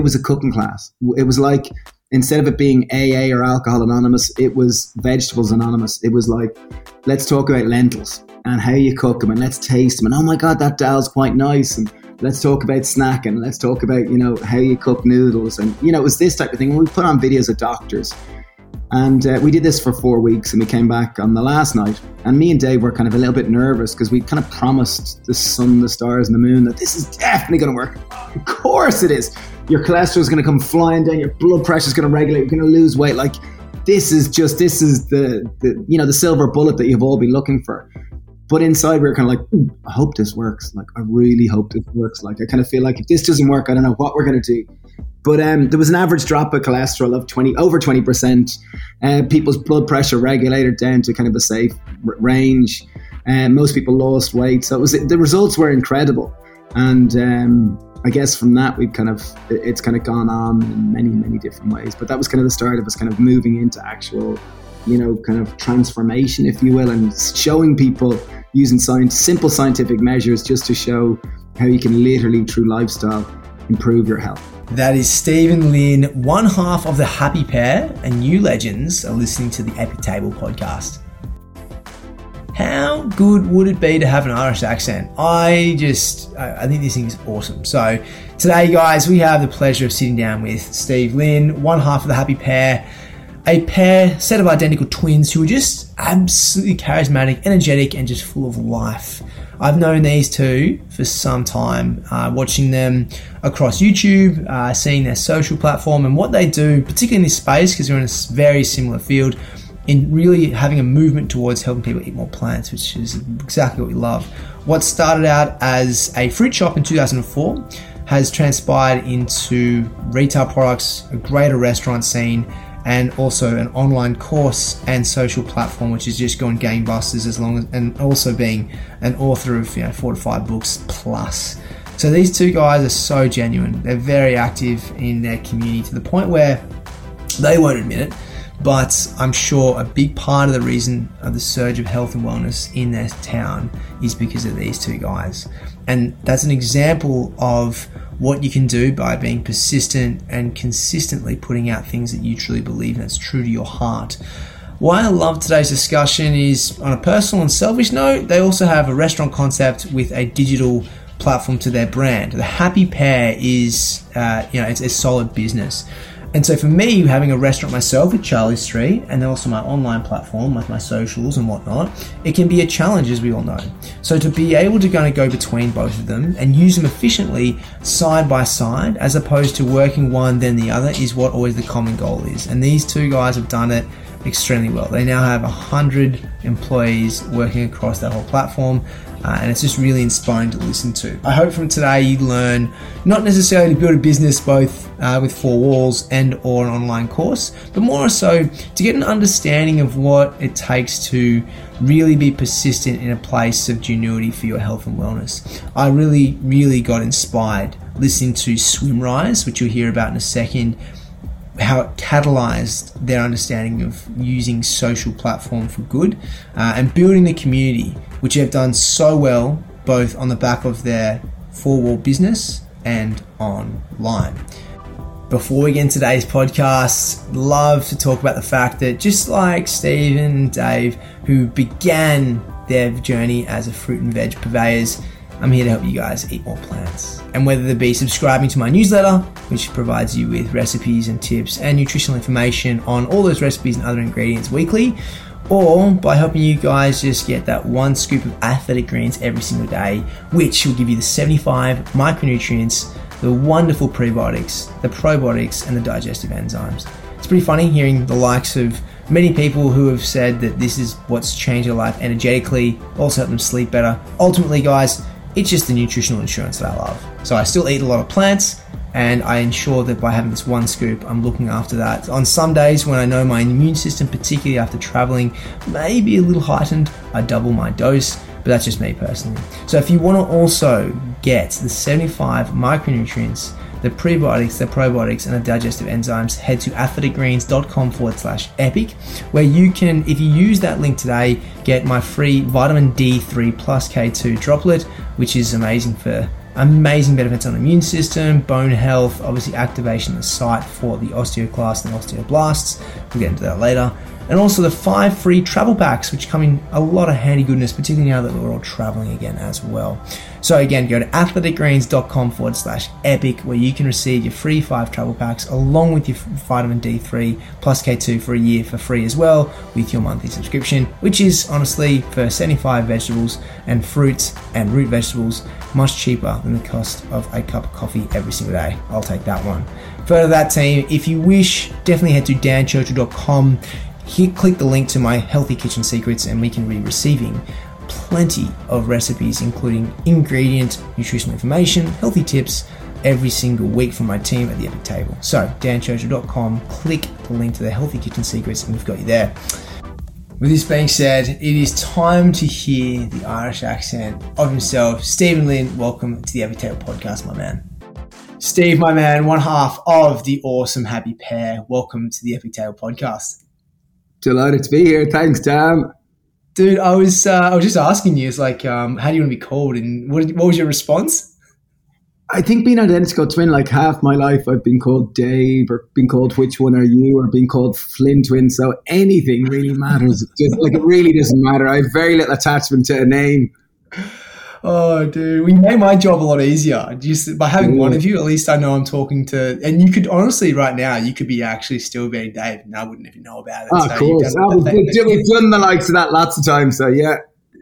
it was a cooking class. It was like instead of it being AA or Alcohol Anonymous, it was Vegetables Anonymous. It was like, let's talk about lentils and how you cook them and let's taste them. And oh my God, that dal's quite nice. And let's talk about snacking. Let's talk about, you know, how you cook noodles. And, you know, it was this type of thing. we put on videos of doctors. And uh, we did this for four weeks and we came back on the last night. And me and Dave were kind of a little bit nervous because we kind of promised the sun, the stars, and the moon that this is definitely going to work. Of course it is your cholesterol is going to come flying down, your blood pressure is going to regulate, you're going to lose weight. Like this is just this is the, the you know the silver bullet that you've all been looking for. But inside, we're kind of like, I hope this works. Like, I really hope this works. Like, I kind of feel like if this doesn't work, I don't know what we're going to do. But um, there was an average drop of cholesterol of 20, over 20%. Uh, people's blood pressure regulated down to kind of a safe r- range. Uh, most people lost weight. So it was the results were incredible. And um, I guess from that we've kind of it's kind of gone on in many many different ways. But that was kind of the start of us kind of moving into actual, you know, kind of transformation, if you will, and showing people using science, simple scientific measures just to show how you can literally through lifestyle improve your health. That is Stephen Flynn, one half of the Happy Pear, and you legends are listening to the Epic Table podcast. How good would it be to have an Irish accent? I just, I think this thing is awesome. So, today, guys, we have the pleasure of sitting down with Steve Flynn, one half of the Happy Pear, a pair, set of identical twins who are just absolutely charismatic, energetic, and just full of life. I've known these two for some time, uh, watching them across YouTube, uh, seeing their social platform and what they do, particularly in this space, because they're in a very similar field in really having a movement towards helping people eat more plants, which is exactly what we love. What started out as a fruit shop in 2004 has transpired into retail products, a greater restaurant scene, and also an online course and social platform, which is just going gangbusters as long as, and also being an author of you know four to five books plus. So these two guys are so genuine. They're very active in their community to the point where they won't admit it but I'm sure a big part of the reason of the surge of health and wellness in their town is because of these two guys. And that's an example of what you can do by being persistent and consistently putting out things that you truly believe and that's true to your heart. Why I love today's discussion is on a personal and selfish note, they also have a restaurant concept with a digital platform to their brand. The Happy Pear is, uh, you know, it's a solid business. And so for me, having a restaurant myself with Charlie Street and then also my online platform with my socials and whatnot, it can be a challenge as we all know. So to be able to kind of go between both of them and use them efficiently side by side as opposed to working one then the other is what always the common goal is. And these two guys have done it extremely well. They now have 100 employees working across that whole platform uh, and it's just really inspiring to listen to. I hope from today you learn not necessarily to build a business both uh, with four walls and or an online course, but more so to get an understanding of what it takes to really be persistent in a place of genuity for your health and wellness. I really, really got inspired listening to Swimrise, which you'll hear about in a second how it catalyzed their understanding of using social platform for good uh, and building the community, which they've done so well both on the back of their four wall business and online. Before we get into today's podcast, love to talk about the fact that just like Steve and Dave, who began their journey as a fruit and veg purveyors, I'm here to help you guys eat more plants. And whether they be subscribing to my newsletter, which provides you with recipes and tips and nutritional information on all those recipes and other ingredients weekly, or by helping you guys just get that one scoop of athletic greens every single day, which will give you the 75 micronutrients, the wonderful prebiotics, the probiotics, and the digestive enzymes. It's pretty funny hearing the likes of many people who have said that this is what's changed their life energetically, also help them sleep better. Ultimately, guys, it's just the nutritional insurance that I love. So I still eat a lot of plants and I ensure that by having this one scoop, I'm looking after that. On some days when I know my immune system, particularly after traveling, may be a little heightened, I double my dose, but that's just me personally. So if you want to also get the 75 micronutrients the prebiotics, the probiotics, and the digestive enzymes, head to athleticgreens.com forward slash epic, where you can, if you use that link today, get my free vitamin D3 plus K2 droplet, which is amazing for amazing benefits on the immune system, bone health, obviously activation of the site for the osteoclasts and osteoblasts. We'll get into that later. And also the five free travel packs, which come in a lot of handy goodness, particularly now that we're all traveling again as well. So again, go to athleticgreens.com forward slash epic, where you can receive your free five travel packs along with your vitamin D3 plus K2 for a year for free as well with your monthly subscription, which is honestly for 75 vegetables and fruits and root vegetables, much cheaper than the cost of a cup of coffee every single day. I'll take that one. Further that team, if you wish, definitely head to danchurchill.com here, click the link to my Healthy Kitchen Secrets, and we can be receiving plenty of recipes, including ingredient, nutritional information, healthy tips every single week from my team at the Epic Table. So, danchurchill.com, click the link to the Healthy Kitchen Secrets, and we've got you there. With this being said, it is time to hear the Irish accent of himself. Stephen Flynn, welcome to the Epic Table podcast, my man. Steve, my man, one half of the awesome Happy Pear. Welcome to the Epic Table podcast. Delighted to be here. Thanks, Dan. Dude, I was uh, I was just asking you, it's like, um, how do you want to be called, and what, what was your response? I think being identical twin, like half my life, I've been called Dave, or been called which one are you, or been called Flynn Twin. So anything really matters. Just like it really doesn't matter. I have very little attachment to a name. Oh, dude, we made my job a lot easier. Just by having one of you, at least I know I'm talking to. And you could honestly, right now, you could be actually still being Dave, and I wouldn't even know about it. Oh, so of course, oh, we've, we've done the likes of that lots of times. So yeah.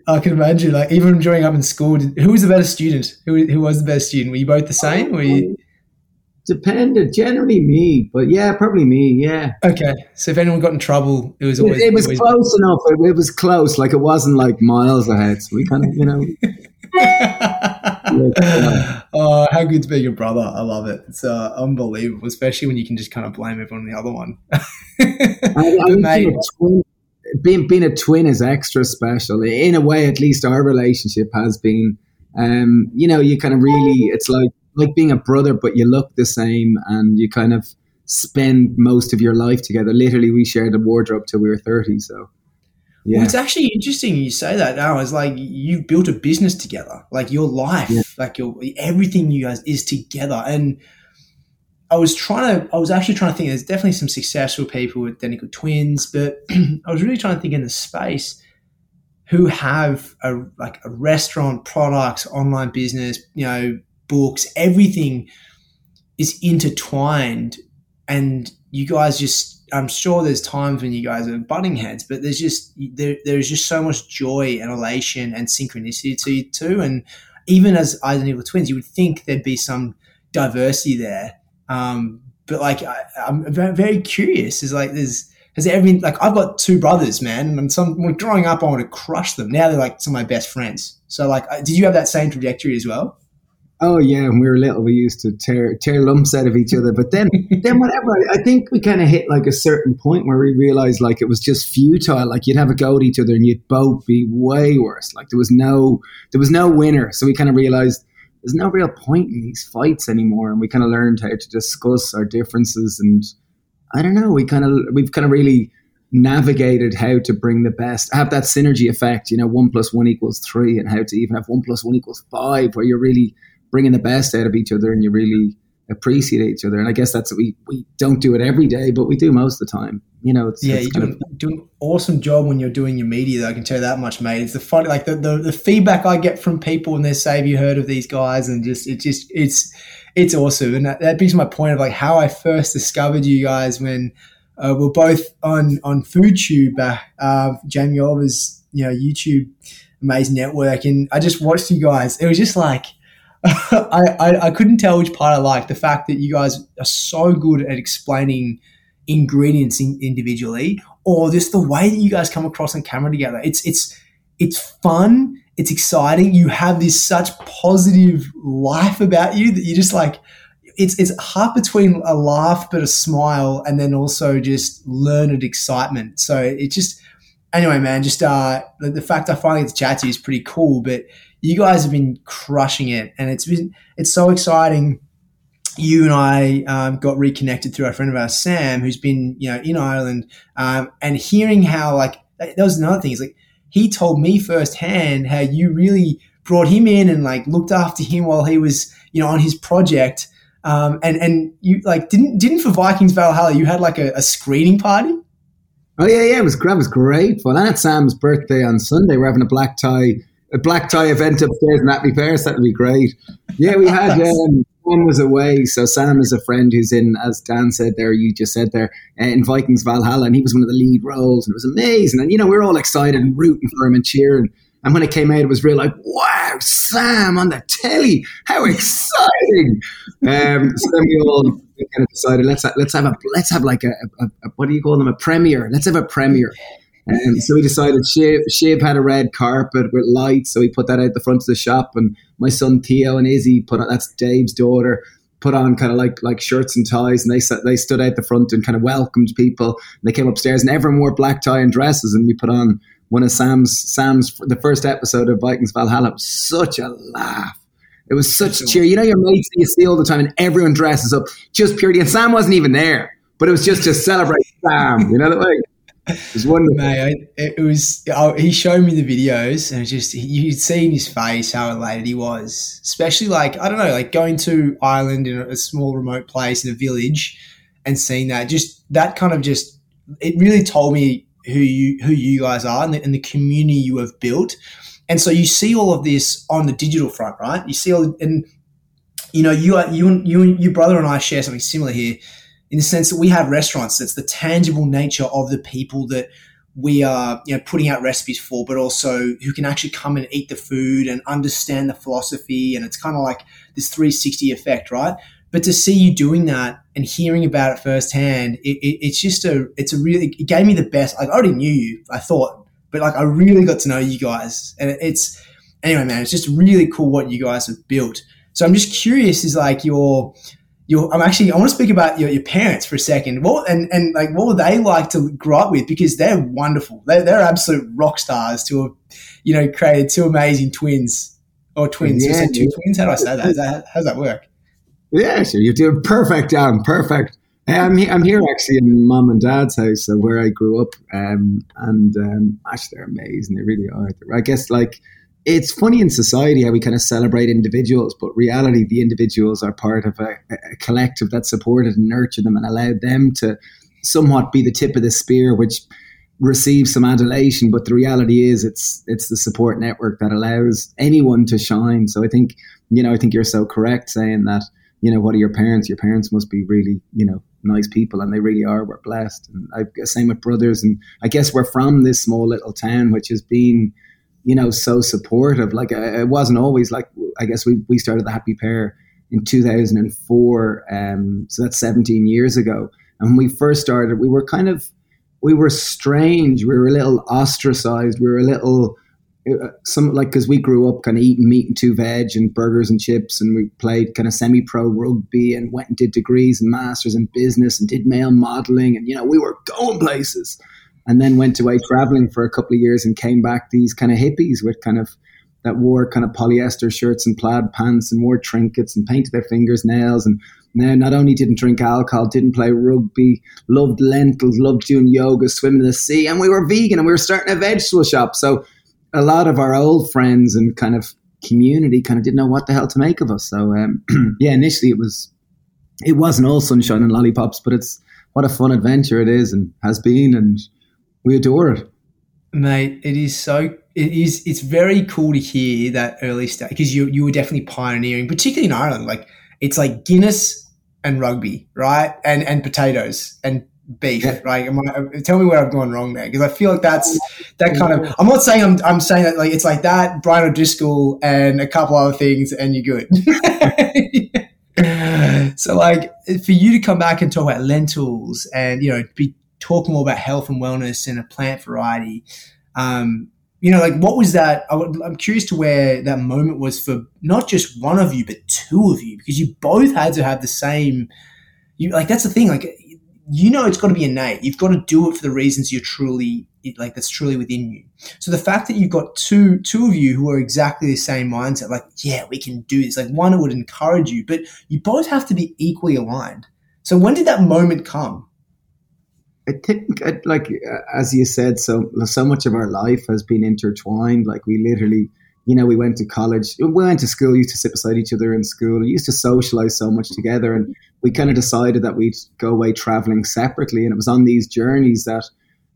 I can imagine, like even growing up in school, did, who was the better student? Who, who was the best student? Were you both the uh, same? Were you? Depended, generally me, but yeah, probably me. Yeah. Okay, so if anyone got in trouble, it was always it, it was always close enough. It, it, was close, like it wasn't like miles ahead. So we kind of, you know. oh, how good's being a brother? I love it. It's uh, unbelievable, especially when you can just kind of blame everyone on the other one. I, I mate, twin, being being a twin is extra special. In a way, at least our relationship has been. Um, you know, you kind of really, it's like like being a brother, but you look the same, and you kind of spend most of your life together. Literally, we shared a wardrobe till we were thirty. So yeah. Well, it's actually interesting you say that now. It's like you've built a business together. Like your life, yeah. like your everything you guys is together. And I was trying to, I was actually trying to think. There's definitely some successful people with identical twins, but I was really trying to think in the space who have a like a restaurant, products, online business, you know, books, everything is intertwined, and you guys just I'm sure there's times when you guys are butting heads, but there's just there, there's just so much joy and elation and synchronicity to you two. And even as identical twins, you would think there'd be some diversity there. Um, but like I, am very, curious. Is like there's has there ever been like I've got two brothers, man, and some when growing up I want to crush them. Now they're like some of my best friends. So like, did you have that same trajectory as well? Oh yeah, when we were little, we used to tear tear lumps out of each other. But then, then whatever. I think we kind of hit like a certain point where we realized like it was just futile. Like you'd have a go at each other, and you'd both be way worse. Like there was no there was no winner. So we kind of realized there's no real point in these fights anymore, and we kind of learned how to discuss our differences. And I don't know, we kind of we've kind of really navigated how to bring the best, have that synergy effect. You know, one plus one equals three, and how to even have one plus one equals five, where you're really bringing the best out of each other and you really appreciate each other. And I guess that's we we don't do it every day, but we do most of the time. You know, it's, yeah, it's you're doing, of, doing awesome job when you're doing your media. Though, I can tell you that much, mate. It's the funny, like the, the, the feedback I get from people when they say, "Have you heard of these guys?" And just it just it's it's awesome. And that, that brings my point of like how I first discovered you guys when uh, we're both on on FoodTube, uh, uh, Jamie Oliver's you know YouTube amazing network, and I just watched you guys. It was just like I, I, I couldn't tell which part I liked. The fact that you guys are so good at explaining ingredients in, individually, or just the way that you guys come across on camera together. It's it's it's fun. It's exciting. You have this such positive life about you that you just like. It's it's half between a laugh but a smile, and then also just learned excitement. So it just anyway, man. Just uh, the, the fact I finally get to chat to you is pretty cool, but you guys have been crushing it, and it's been it's so exciting. You and I um, got reconnected through a friend of ours, Sam, who's been you know in Ireland, um, and hearing how like that was another thing. Is like he told me firsthand how you really brought him in and like looked after him while he was you know on his project. Um, and and you like didn't didn't for Vikings Valhalla you had like a, a screening party. Oh yeah, yeah, it was it was great fun. And it's Sam's birthday on Sunday. We're having a black tie a black tie event upstairs in Happy Pear's. That would be great. Yeah, we had um, Sam was away, so Sam is a friend who's in, as Dan said there, you just said there, uh, in Vikings Valhalla, and he was one of the lead roles, and it was amazing. And you know, we are all excited and rooting for him and cheering. And when it came out, it was real like, wow, Sam on the telly, how exciting! Um, so then we all kind of decided let's let's have a let's have like a, a, a what do you call them a premiere? Let's have a premiere. Um, so we decided Shiv had a red carpet with lights, so we put that out the front of the shop. And my son Theo and Izzy put on that's Dave's daughter put on kind of like like shirts and ties, and they they stood out the front and kind of welcomed people. And they came upstairs, and everyone wore black tie and dresses, and we put on one of Sam's Sam's the first episode of Vikings Valhalla. It was such a laugh. It was such cheer. You know your mates that you see all the time, and everyone dresses up just purely. And Sam wasn't even there, but it was just to celebrate Sam. You know the way. It was wonderful. Mate, it was. He showed me the videos, and just you'd see in his face how elated he was. Especially like I don't know, like going to Ireland in a small remote place in a village, and seeing that. Just that kind of just it really told me who you who you guys are and the, and the community you have built. And so you see all of this on the digital front, right? You see all and you know you are you you and your brother and I share something similar here in the sense that we have restaurants. It's the tangible nature of the people that we are you know putting out recipes for, but also who can actually come and eat the food and understand the philosophy. And it's kind of like this 360 effect, right? But to see you doing that and hearing about it firsthand, it, it, it's just a it's a really it gave me the best. Like I already knew you, I thought, but like I really got to know you guys, and it's anyway, man. It's just really cool what you guys have built. So I'm just curious, is like your your, I'm actually, I want to speak about your, your parents for a second. What, and, and like, what were they like to grow up with? Because they're wonderful. They're, they're absolute rock stars to have, you know, created two amazing twins or twins. Yeah, two yeah. twins. How do I say that? that? How does that work? Yeah, sure. You're doing perfect, Dan. Perfect. I'm, I'm here actually in mom and dad's house, so where I grew up. Um, and um, actually, they're amazing. They really are. I guess like it's funny in society how we kind of celebrate individuals, but reality, the individuals are part of a, a, collective that supported and nurtured them and allowed them to somewhat be the tip of the spear, which receives some adulation. But the reality is, it's it's the support network that allows anyone to shine. So I think you know, I think you're so correct saying that. You know, what are your parents? Your parents must be really, you know, nice people, and they really are. We're blessed, and I same with brothers, and I guess we're from this small little town, which has been you know, so supportive. Like uh, it wasn't always like I guess we we started the Happy pear in 2004, um, so that's 17 years ago. And when we first started, we were kind of we were strange. We were a little ostracized. We were a little uh, some like because we grew up kind of eating meat and two veg and burgers and chips, and we played kind of semi-pro rugby and went and did degrees and masters in business and did male modeling, and you know we were going places and then went away traveling for a couple of years and came back these kind of hippies with kind of that wore kind of polyester shirts and plaid pants and wore trinkets and painted their fingers nails and now not only didn't drink alcohol didn't play rugby loved lentils loved doing yoga swimming in the sea and we were vegan and we were starting a vegetable shop. So a lot of our old friends and kind of community kind of didn't know what the hell to make of us. So um, yeah initially it was it wasn't all sunshine and lollipops but it's what a fun adventure it is and has been and we adore it. Mate, it is so it is it's very cool to hear that early stage because you you were definitely pioneering, particularly in Ireland. Like it's like Guinness and rugby, right? And and potatoes and beef, yeah. right? I, uh, tell me where I've gone wrong there because I feel like that's that kind of. I'm not saying I'm I'm saying that like it's like that Brian O'Driscoll and a couple other things and you're good. so like for you to come back and talk about lentils and you know be talk more about health and wellness and a plant variety. Um, you know, like what was that? I am curious to where that moment was for not just one of you, but two of you, because you both had to have the same. You like that's the thing. Like you know, it's got to be innate. You've got to do it for the reasons you're truly like that's truly within you. So the fact that you've got two two of you who are exactly the same mindset, like yeah, we can do this. Like one would encourage you, but you both have to be equally aligned. So when did that moment come? I think, like uh, as you said, so so much of our life has been intertwined. Like we literally, you know, we went to college, we went to school, used to sit beside each other in school, used to socialize so much together. And we kind of decided that we'd go away traveling separately. And it was on these journeys that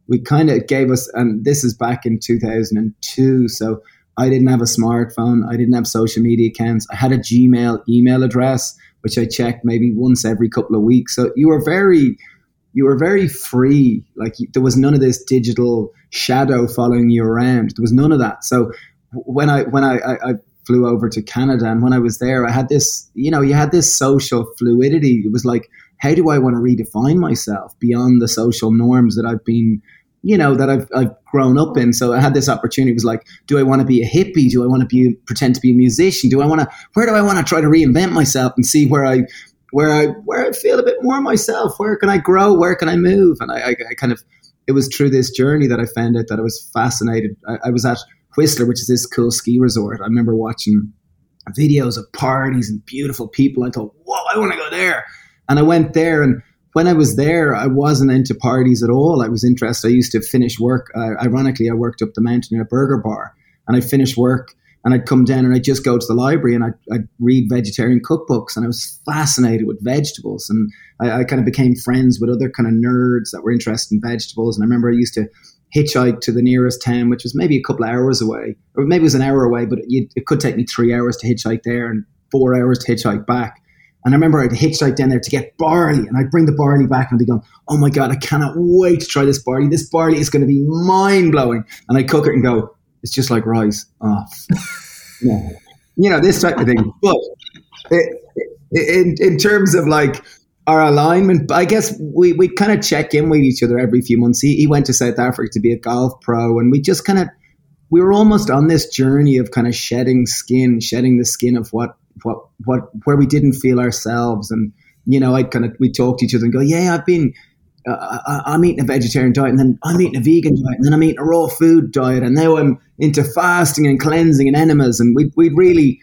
we kind of gave us, and this is back in 2002. So I didn't have a smartphone, I didn't have social media accounts. I had a Gmail email address, which I checked maybe once every couple of weeks. So you were very, you were very free. Like there was none of this digital shadow following you around. There was none of that. So when I when I, I, I flew over to Canada and when I was there, I had this, you know, you had this social fluidity. It was like, how do I want to redefine myself beyond the social norms that I've been, you know, that I've, I've grown up in? So I had this opportunity. It was like, do I want to be a hippie? Do I want to be pretend to be a musician? Do I want to? Where do I want to try to reinvent myself and see where I where I where I feel a bit more myself? Where can I grow? Where can I move? And I, I, I kind of it was through this journey that I found out that I was fascinated. I, I was at Whistler, which is this cool ski resort. I remember watching videos of parties and beautiful people. I thought, whoa, I want to go there. And I went there. And when I was there, I wasn't into parties at all. I was interested. I used to finish work. Uh, ironically, I worked up the mountain in a burger bar. And I finished work and I'd come down and I'd just go to the library and I'd, I'd read vegetarian cookbooks. And I was fascinated with vegetables. And I, I kind of became friends with other kind of nerds that were interested in vegetables. And I remember I used to hitchhike to the nearest town, which was maybe a couple of hours away, or maybe it was an hour away, but it, it could take me three hours to hitchhike there and four hours to hitchhike back. And I remember I'd hitchhike down there to get barley, and I'd bring the barley back and I'd be going, "Oh my god, I cannot wait to try this barley. This barley is going to be mind blowing." And I cook it and go, "It's just like rice." Oh, yeah. you know this type of thing. But it, in in terms of like our alignment. I guess we, we kind of check in with each other every few months. He, he went to South Africa to be a golf pro, and we just kind of we were almost on this journey of kind of shedding skin, shedding the skin of what what what where we didn't feel ourselves. And you know, I kind of we talk to each other and go, yeah, I've been. Uh, I'm eating a vegetarian diet, and then I'm eating a vegan diet, and then I'm eating a raw food diet, and now I'm into fasting and cleansing and enemas. And we we really,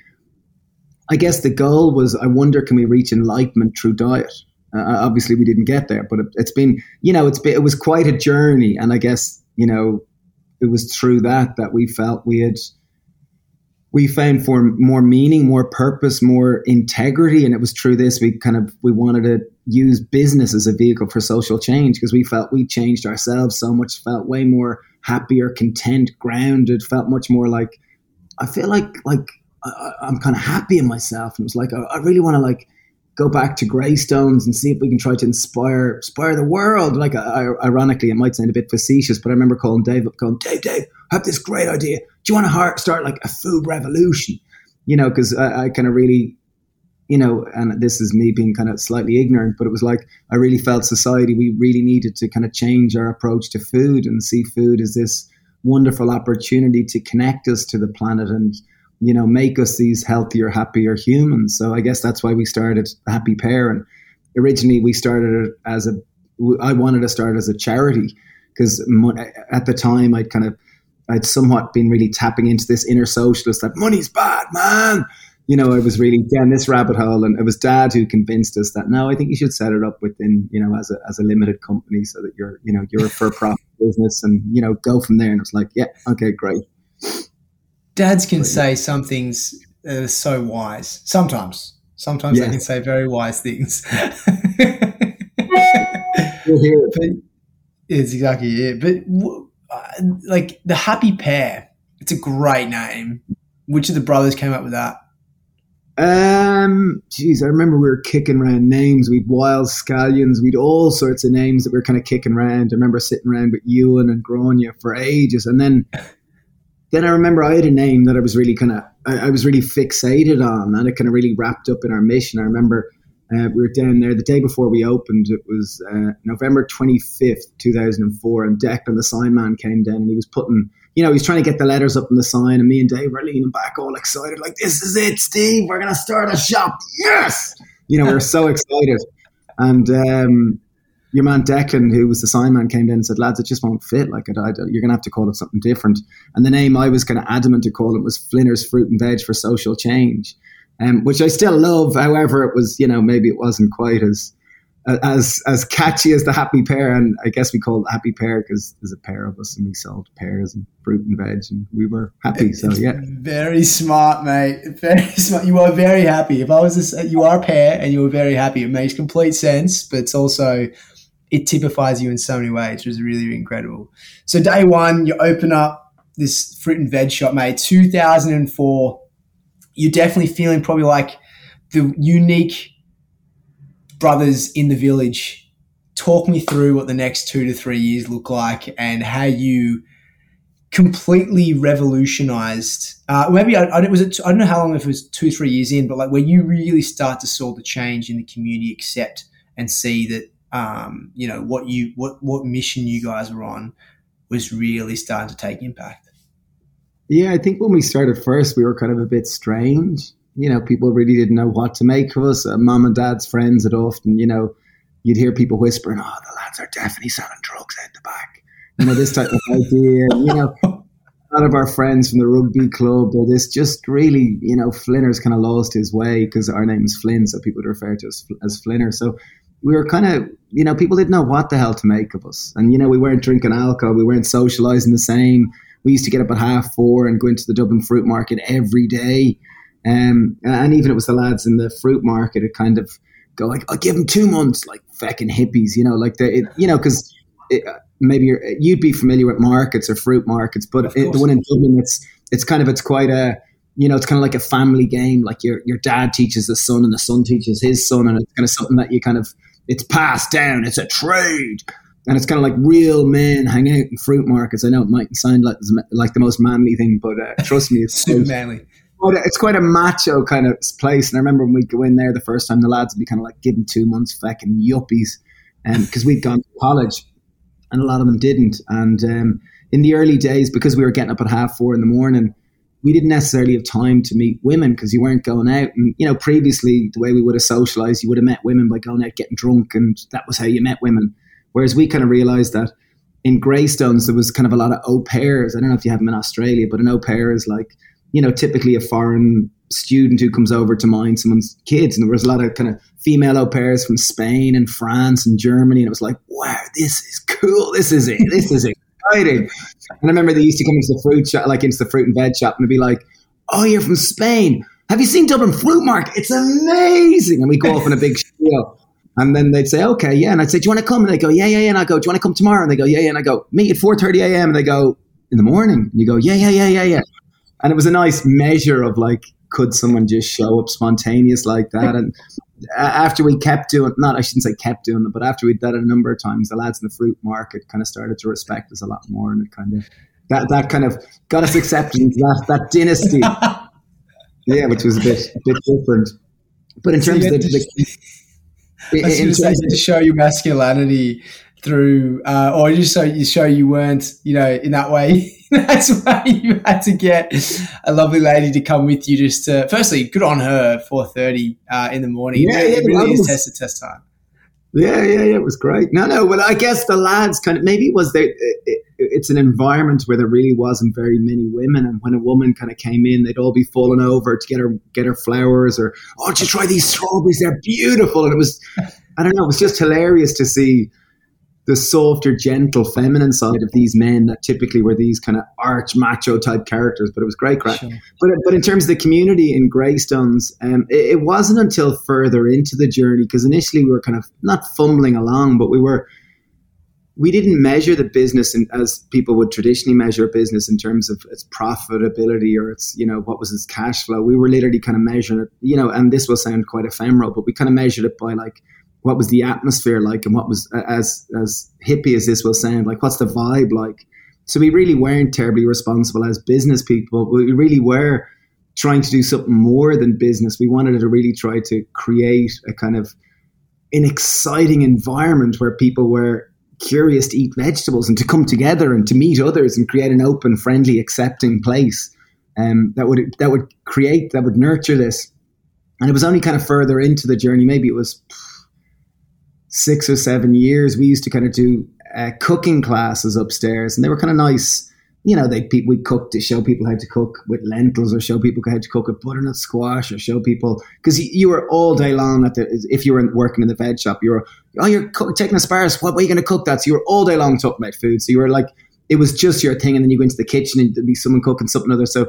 I guess, the goal was, I wonder, can we reach enlightenment through diet? Uh, obviously, we didn't get there, but it, has been, you know, it's been, it was quite a journey, and I guess you know, it was through that that we felt we had we found for more meaning, more purpose, more integrity, and it was through this we kind of we wanted to use business as a vehicle for social change because we felt we changed ourselves so much, felt way more happier, content, grounded, felt much more like I feel like like I, am kind of happy in myself, and it was like I, I really want to like go back to Greystones and see if we can try to inspire inspire the world. Like, ironically, it might sound a bit facetious, but I remember calling Dave up, going, Dave, Dave, I have this great idea. Do you want to start like a food revolution? You know, because I, I kind of really, you know, and this is me being kind of slightly ignorant, but it was like I really felt society, we really needed to kind of change our approach to food and see food as this wonderful opportunity to connect us to the planet and you know, make us these healthier, happier humans. So I guess that's why we started Happy Pear. And originally we started it as a, I wanted to start as a charity because at the time I'd kind of, I'd somewhat been really tapping into this inner socialist that money's bad, man. You know, I was really down this rabbit hole, and it was Dad who convinced us that no, I think you should set it up within, you know, as a as a limited company, so that you're, you know, you're a for profit business, and you know, go from there. And it's like, yeah, okay, great dads can say some things that are so wise. Sometimes, sometimes yeah. they can say very wise things. You'll hear but it's exactly it. But uh, like the happy Pear. it's a great name. Which of the brothers came up with that? Um, geez, I remember we were kicking around names. We'd wild scallions. We'd all sorts of names that we were kind of kicking around. I remember sitting around with Ewan and Grania for ages, and then then I remember I had a name that I was really kind of I, I, was really fixated on, and it kind of really wrapped up in our mission. I remember uh, we were down there the day before we opened. It was uh, November twenty fifth, two thousand and four, and Declan, the sign man, came down and he was putting. You know, he's trying to get the letters up in the sign, and me and Dave were leaning back, all excited, like, "This is it, Steve! We're gonna start a shop! Yes!" You know, we are so excited, and um, your man Declan, who was the sign man, came in and said, "Lads, it just won't fit. Like, I, I, you're going to have to call it something different." And the name I was kind of adamant to call it was Flinner's Fruit and Veg for Social Change, um, which I still love. However, it was, you know, maybe it wasn't quite as as as catchy as the happy pear, and I guess we called it happy pear because there's a pair of us and we sold pears and fruit and veg, and we were happy. So yeah, very smart, mate. Very smart. You are very happy. If I was, a, you are a pear, and you were very happy. It makes complete sense, but it's also it typifies you in so many ways, which is really incredible. So day one, you open up this fruit and veg shop, mate. 2004. You're definitely feeling probably like the unique brothers in the village. Talk me through what the next two to three years look like and how you completely revolutionized. Uh, maybe I, I, was it, I don't know how long if it was two three years in, but like where you really start to saw the change in the community, accept and see that um, you know what you what what mission you guys were on was really starting to take impact. Yeah, I think when we started first, we were kind of a bit strange you know, people really didn't know what to make of us. Uh, Mom and dad's friends had often, you know, you'd hear people whispering, "Oh, the lads are definitely selling drugs out the back," you know, this type of idea. You know, a lot of our friends from the rugby club or this just really, you know, Flinner's kind of lost his way because our name is Flynn, so people would refer to us as Flinner. So we were kind of, you know, people didn't know what the hell to make of us, and you know, we weren't drinking alcohol, we weren't socializing the same. We used to get up at half four and go into the Dublin fruit market every day um, and even it was the lads in the fruit market, who kind of go like, I'll give them two months, like fucking hippies, you know, like the, it, you know, because maybe you would be familiar with markets or fruit markets, but it, the one in Dublin, it's it's kind of it's quite a you know it's kind of like a family game. Like your your dad teaches the son, and the son teaches his son, and it's kind of something that you kind of it's passed down. It's a trade. And it's kind of like real men hanging out in fruit markets. I know it might sound like like the most manly thing, but uh, trust me, it's so manly quite a, it's quite a macho kind of place. And I remember when we'd go in there the first time, the lads would be kind of like giving two months fucking yuppies, because um, we'd gone to college, and a lot of them didn't. And um, in the early days, because we were getting up at half four in the morning, we didn't necessarily have time to meet women because you weren't going out. And you know, previously the way we would have socialized, you would have met women by going out getting drunk, and that was how you met women. Whereas we kind of realized that in Greystones there was kind of a lot of au pairs. I don't know if you have them in Australia, but an au pair is like you know, typically a foreign student who comes over to mind someone's kids. And there was a lot of kind of female au pairs from Spain and France and Germany. And it was like, wow, this is cool. This is it. This is exciting. And I remember they used to come into the fruit shop, like into the fruit and veg shop, and be like, oh, you're from Spain. Have you seen Dublin Fruit Market? It's amazing. And we go off on a big spiel. And then they'd say, okay, yeah. And I'd say, do you want to come? And they go, yeah, yeah, yeah. And I go, do you want to come tomorrow? And they go, yeah, yeah. And I go, meet at 4.30 a.m. And they go, in the morning. And you go, yeah, yeah, yeah, yeah, yeah and it was a nice measure of like could someone just show up spontaneous like that and after we kept doing not i shouldn't say kept doing it but after we'd done it a number of times the lads in the fruit market kind of started to respect us a lot more and it kind of that that kind of got us accepted into that that dynasty yeah which was a bit a bit different but in terms of the, the in, in terms to show your masculinity through uh, or just so you show you weren't you know in that way. That's why you had to get a lovely lady to come with you just to firstly good on her 4.30 uh, in the morning. Yeah, it, yeah, really is test to test time yeah yeah yeah it was great. No no but i guess the lads kind of maybe it was there it, it, it's an environment where there really wasn't very many women and when a woman kind of came in they'd all be falling over to get her get her flowers or oh did you try these strawberries they're beautiful. And it was i don't know it was just hilarious to see the softer, gentle, feminine side of these men that typically were these kind of arch macho type characters. But it was great crack. Sure. But but in terms of the community in Greystones, um, it, it, wasn't until further into the journey because initially we were kind of not fumbling along, but we were. We didn't measure the business in, as people would traditionally measure a business in terms of its profitability or its, you know, what was its cash flow. We were literally kind of measuring it, you know, and this will sound quite ephemeral, but we kind of measured it by like what was the atmosphere like and what was as as hippie as this will sound like what's the vibe like? So we really weren't terribly responsible as business people. We really were trying to do something more than business. We wanted to really try to create a kind of an exciting environment where people were curious to eat vegetables and to come together and to meet others and create an open friendly accepting place um, that would that would create that would nurture this. And it was only kind of further into the journey. Maybe it was six or seven years, we used to kind of do uh, cooking classes upstairs, and they were kind of nice, you know, they we cook to show people how to cook with lentils, or show people how to cook with butternut squash, or show people because you, you, were all day long at the if you were working in the veg shop, you were oh you're taking asparagus. What, what are you going to cook that? So you were all day long talking about food. So you were like it was just your thing, and then you go into the kitchen and there'd be someone cooking something other. So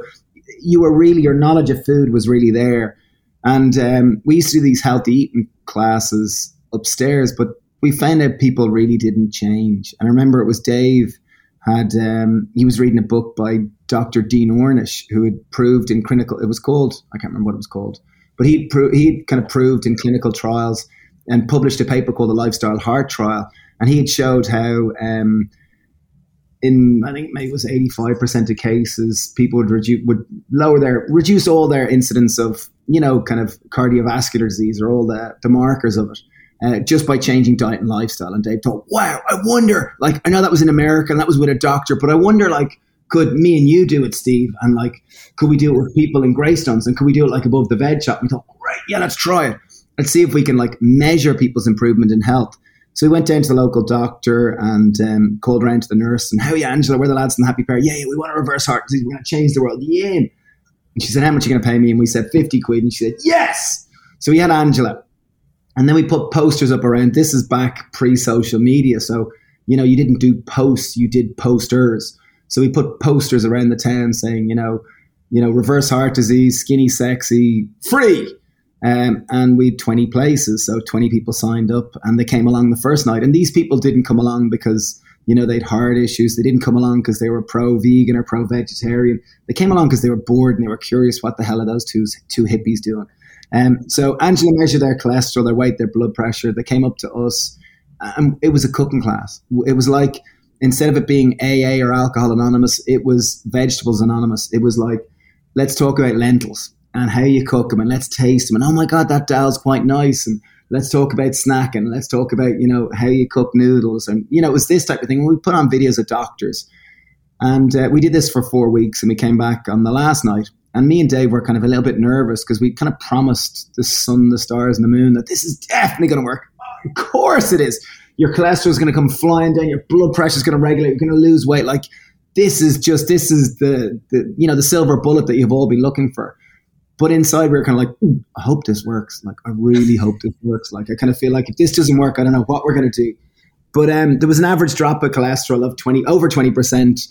you were really your knowledge of food was really there, and um, we used to do these healthy eating classes upstairs, but we found out people really didn't change. And I remember it was Dave had um, he was reading a book by Dr. Dean Ornish who had proved in clinical it was called I can't remember what it was called, but he pro- he kind of proved in clinical trials and published a paper called the Lifestyle Heart Trial, and he had showed how. Um, in I think maybe it was eighty five percent of cases, people would reduce would lower their reduce all their incidence of you know kind of cardiovascular disease or all the the markers of it uh, just by changing diet and lifestyle. And Dave thought, wow, I wonder, like, I know that was in America and that was with a doctor, but I wonder, like, could me and you do it, Steve? And like, could we do it with people in Greystones? And could we do it like above the veg shop? And we thought, great, yeah, let's try it. Let's see if we can like measure people's improvement in health. So we went down to the local doctor and um, called around to the nurse and, how yeah, Angela, we're the lads in the happy pear. Yeah, yeah we want to reverse heart disease. We're going to change the world. Yeah. And she said, how much are you going to pay me? And we said, 50 quid. And she said, yes. So we had Angela and then we put posters up around. This is back pre social media. So, you know, you didn't do posts, you did posters. So we put posters around the town saying, you know, you know, reverse heart disease, skinny, sexy, free. Um, and we had 20 places. So 20 people signed up and they came along the first night. And these people didn't come along because, you know, they had heart issues. They didn't come along because they were pro vegan or pro vegetarian. They came along because they were bored and they were curious what the hell are those two, two hippies doing. Um, so Angela measured their cholesterol, their weight, their blood pressure. They came up to us, and it was a cooking class. It was like instead of it being AA or Alcohol Anonymous, it was Vegetables Anonymous. It was like let's talk about lentils and how you cook them, and let's taste them. And oh my god, that dal's quite nice. And let's talk about snacking. Let's talk about you know how you cook noodles, and you know it was this type of thing. we put on videos of doctors, and uh, we did this for four weeks, and we came back on the last night and me and Dave were kind of a little bit nervous because we kind of promised the sun, the stars, and the moon that this is definitely going to work. Of course it is. Your cholesterol is going to come flying down. Your blood pressure is going to regulate. You're going to lose weight. Like this is just this is the the you know the silver bullet that you've all been looking for. But inside we are kind of like, I hope this works. Like I really hope this works. Like I kind of feel like if this doesn't work, I don't know what we're going to do. But um, there was an average drop of cholesterol of twenty over twenty percent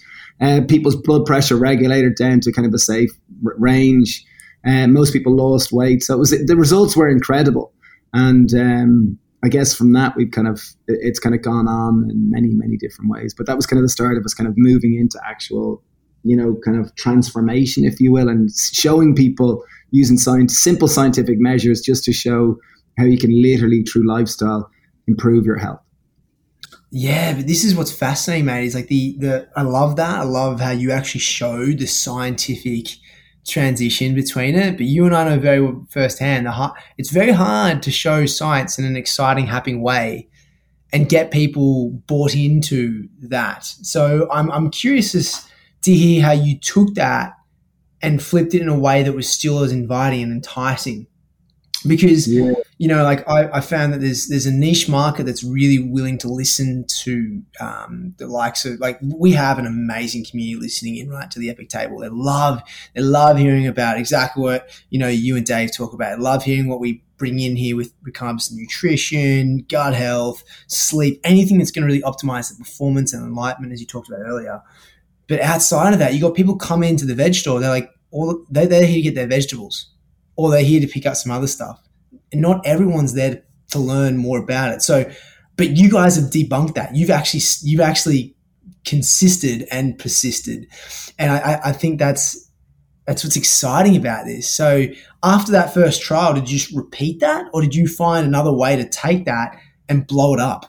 uh, people's blood pressure regulated down to kind of a safe r- range. And uh, most people lost weight, so it was the results were incredible. And um, I guess from that we've kind of it's kind of gone on in many many different ways. But that was kind of the start of us kind of moving into actual, you know, kind of transformation, if you will, and showing people using science, simple scientific measures just to show how you can literally through lifestyle improve your health. Yeah, but this is what's fascinating, mate. Is like the the I love that. I love how you actually show the scientific transition between it. But you and I know very well firsthand the hard, it's very hard to show science in an exciting, happy way and get people bought into that. So I'm I'm curious as to hear how you took that and flipped it in a way that was still as inviting and enticing because yeah. You know like I, I, found that there's there's a niche market that's really willing to listen to um, the likes of like we have an amazing community listening in right to the epic table. They love they love hearing about exactly what you know you and dave talk about. They love hearing what we bring in here with regards to nutrition gut health sleep anything that's going to really optimize the performance and enlightenment as you talked about earlier. But outside of that you got people come into the veg store they're like all they, they're here to get their vegetables or they're here to pick up some other stuff. And not everyone's there to learn more about it. So, but you guys have debunked that. You've actually you've actually consisted and persisted, and I, I think that's that's what's exciting about this. So, after that first trial, did you just repeat that, or did you find another way to take that and blow it up?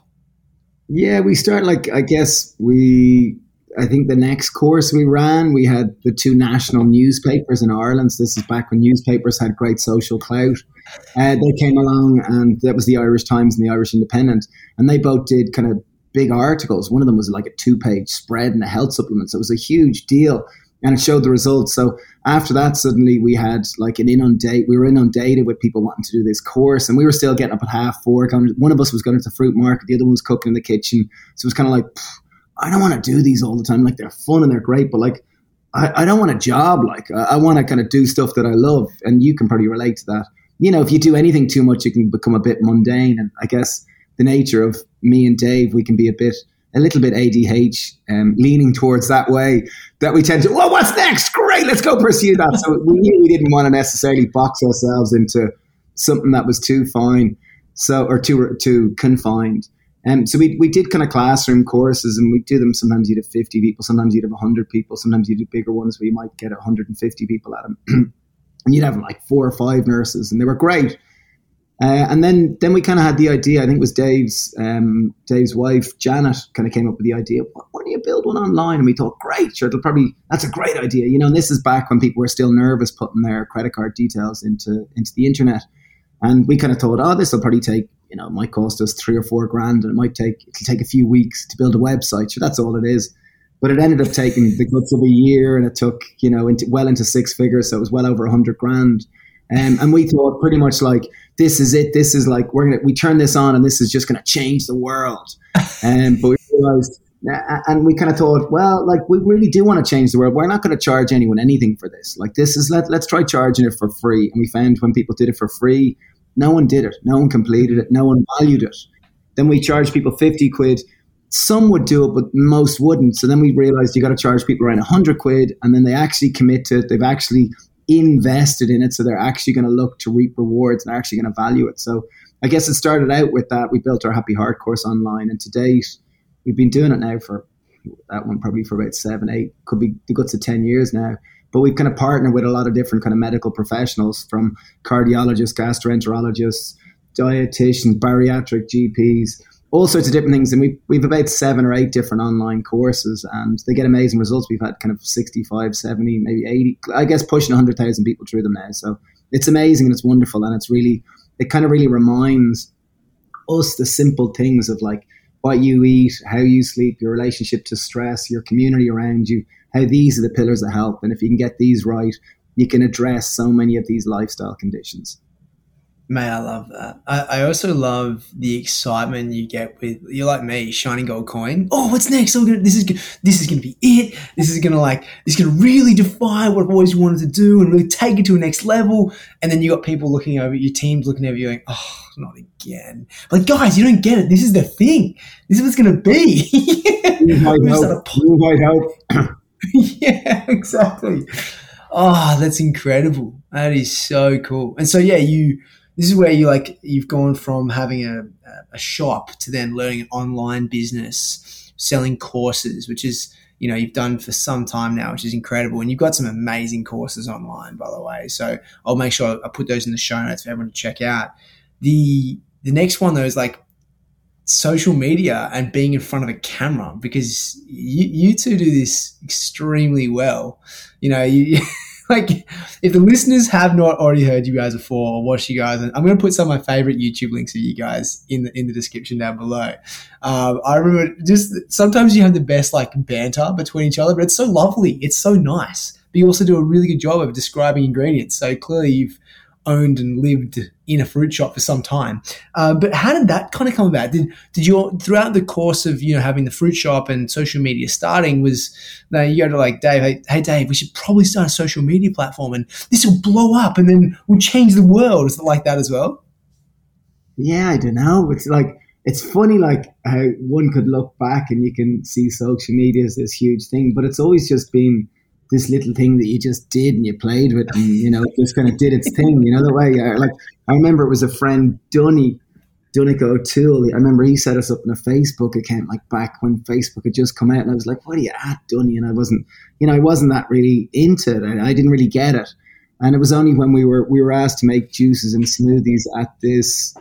Yeah, we start like I guess we I think the next course we ran, we had the two national newspapers in Ireland. So this is back when newspapers had great social clout. Uh, they came along, and that was the Irish Times and the Irish Independent, and they both did kind of big articles. One of them was like a two-page spread in a health supplement, so it was a huge deal, and it showed the results. So after that, suddenly we had like an inundate. We were inundated with people wanting to do this course, and we were still getting up at half four. One of us was going to the fruit market, the other one was cooking in the kitchen. So it was kind of like. I don't want to do these all the time. Like they're fun and they're great, but like I, I don't want a job. Like I, I want to kind of do stuff that I love, and you can probably relate to that. You know, if you do anything too much, you can become a bit mundane. And I guess the nature of me and Dave, we can be a bit, a little bit ADH, um, leaning towards that way. That we tend to, well, what's next? Great, let's go pursue that. So we knew we didn't want to necessarily box ourselves into something that was too fine, so or too too confined. Um, so we, we did kind of classroom courses and we do them. Sometimes you'd have 50 people, sometimes you'd have 100 people, sometimes you'd do bigger ones where you might get 150 people at them. and you'd have like four or five nurses and they were great. Uh, and then then we kind of had the idea, I think it was Dave's, um, Dave's wife, Janet, kind of came up with the idea, why don't you build one online? And we thought, great, sure, it'll probably, that's a great idea. You know, and this is back when people were still nervous putting their credit card details into, into the internet. And we kind of thought, oh, this will probably take you know, it might cost us three or four grand and it might take, it'll take a few weeks to build a website. So that's all it is. But it ended up taking the guts of a year and it took, you know, into, well into six figures. So it was well over a hundred grand. Um, and we thought pretty much like, this is it. This is like, we're going to, we turn this on and this is just going to change the world. Um, but we realized, and we kind of thought, well, like we really do want to change the world. We're not going to charge anyone anything for this. Like this is let let's try charging it for free. And we found when people did it for free, no one did it. No one completed it. No one valued it. Then we charged people 50 quid. Some would do it, but most wouldn't. So then we realized you got to charge people around 100 quid, and then they actually commit to it. They've actually invested in it. So they're actually going to look to reap rewards and they're actually going to value it. So I guess it started out with that. We built our Happy Heart course online, and to date, we've been doing it now for that one probably for about seven, eight, could be the guts of 10 years now. But we kind of partner with a lot of different kind of medical professionals from cardiologists, gastroenterologists, dietitians, bariatric GPs, all sorts of different things. And we, we've about seven or eight different online courses and they get amazing results. We've had kind of 65, 70, maybe 80, I guess pushing 100,000 people through them now. So it's amazing and it's wonderful. And it's really, it kind of really reminds us the simple things of like what you eat, how you sleep, your relationship to stress, your community around you how these are the pillars that help. And if you can get these right, you can address so many of these lifestyle conditions. May I love that. I, I, also love the excitement you get with you're like me, shining gold coin. Oh, what's next? Oh, this is this is gonna be it. This is gonna like this is gonna really define what I've always wanted to do and really take it to a next level. And then you got people looking over your teams looking over you going, oh, not again. But guys, you don't get it. This is the thing. This is what's gonna be. you might help. You might help. yeah, exactly. Oh, that's incredible. That is so cool. And so, yeah, you, this is where you like, you've gone from having a, a shop to then learning an online business, selling courses, which is, you know, you've done for some time now, which is incredible. And you've got some amazing courses online, by the way. So I'll make sure I put those in the show notes for everyone to check out. The, the next one though is like social media and being in front of a camera because you, you two do this extremely well. You know, you, like if the listeners have not already heard you guys before or watched you guys, and I'm going to put some of my favorite YouTube links of you guys in the in the description down below. Um, I remember just sometimes you have the best like banter between each other, but it's so lovely, it's so nice. But you also do a really good job of describing ingredients. So clearly you've owned and lived in a fruit shop for some time. Uh, but how did that kind of come about? Did did you throughout the course of you know having the fruit shop and social media starting was now you go to like Dave, hey, hey Dave, we should probably start a social media platform and this will blow up and then we'll change the world. Is it like that as well? Yeah, I don't know. It's like it's funny like how one could look back and you can see social media as this huge thing, but it's always just been this little thing that you just did and you played with and you know just kind of did its thing you know the way uh, like I remember it was a friend Dunny Dunica O'Toole. I remember he set us up in a Facebook account like back when Facebook had just come out and I was like what are you at Dunny? And I wasn't you know I wasn't that really into it. I, I didn't really get it. And it was only when we were we were asked to make juices and smoothies at this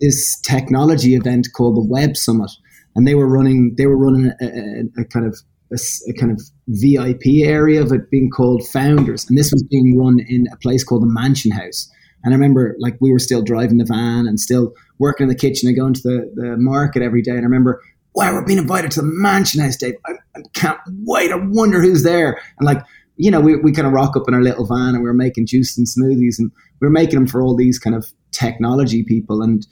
this technology event called the Web Summit. And they were running they were running a, a, a kind of a, a, kind of VIP area of it being called Founders, and this was being run in a place called the Mansion House. And I remember, like, we were still driving the van and still working in the kitchen and going to the, the market every day. And I remember, wow, we're being invited to the Mansion House, Dave. I, I can't wait. I wonder who's there. And like, you know, we, we kind of rock up in our little van and we were making juice and smoothies and we were making them for all these kind of technology people. And,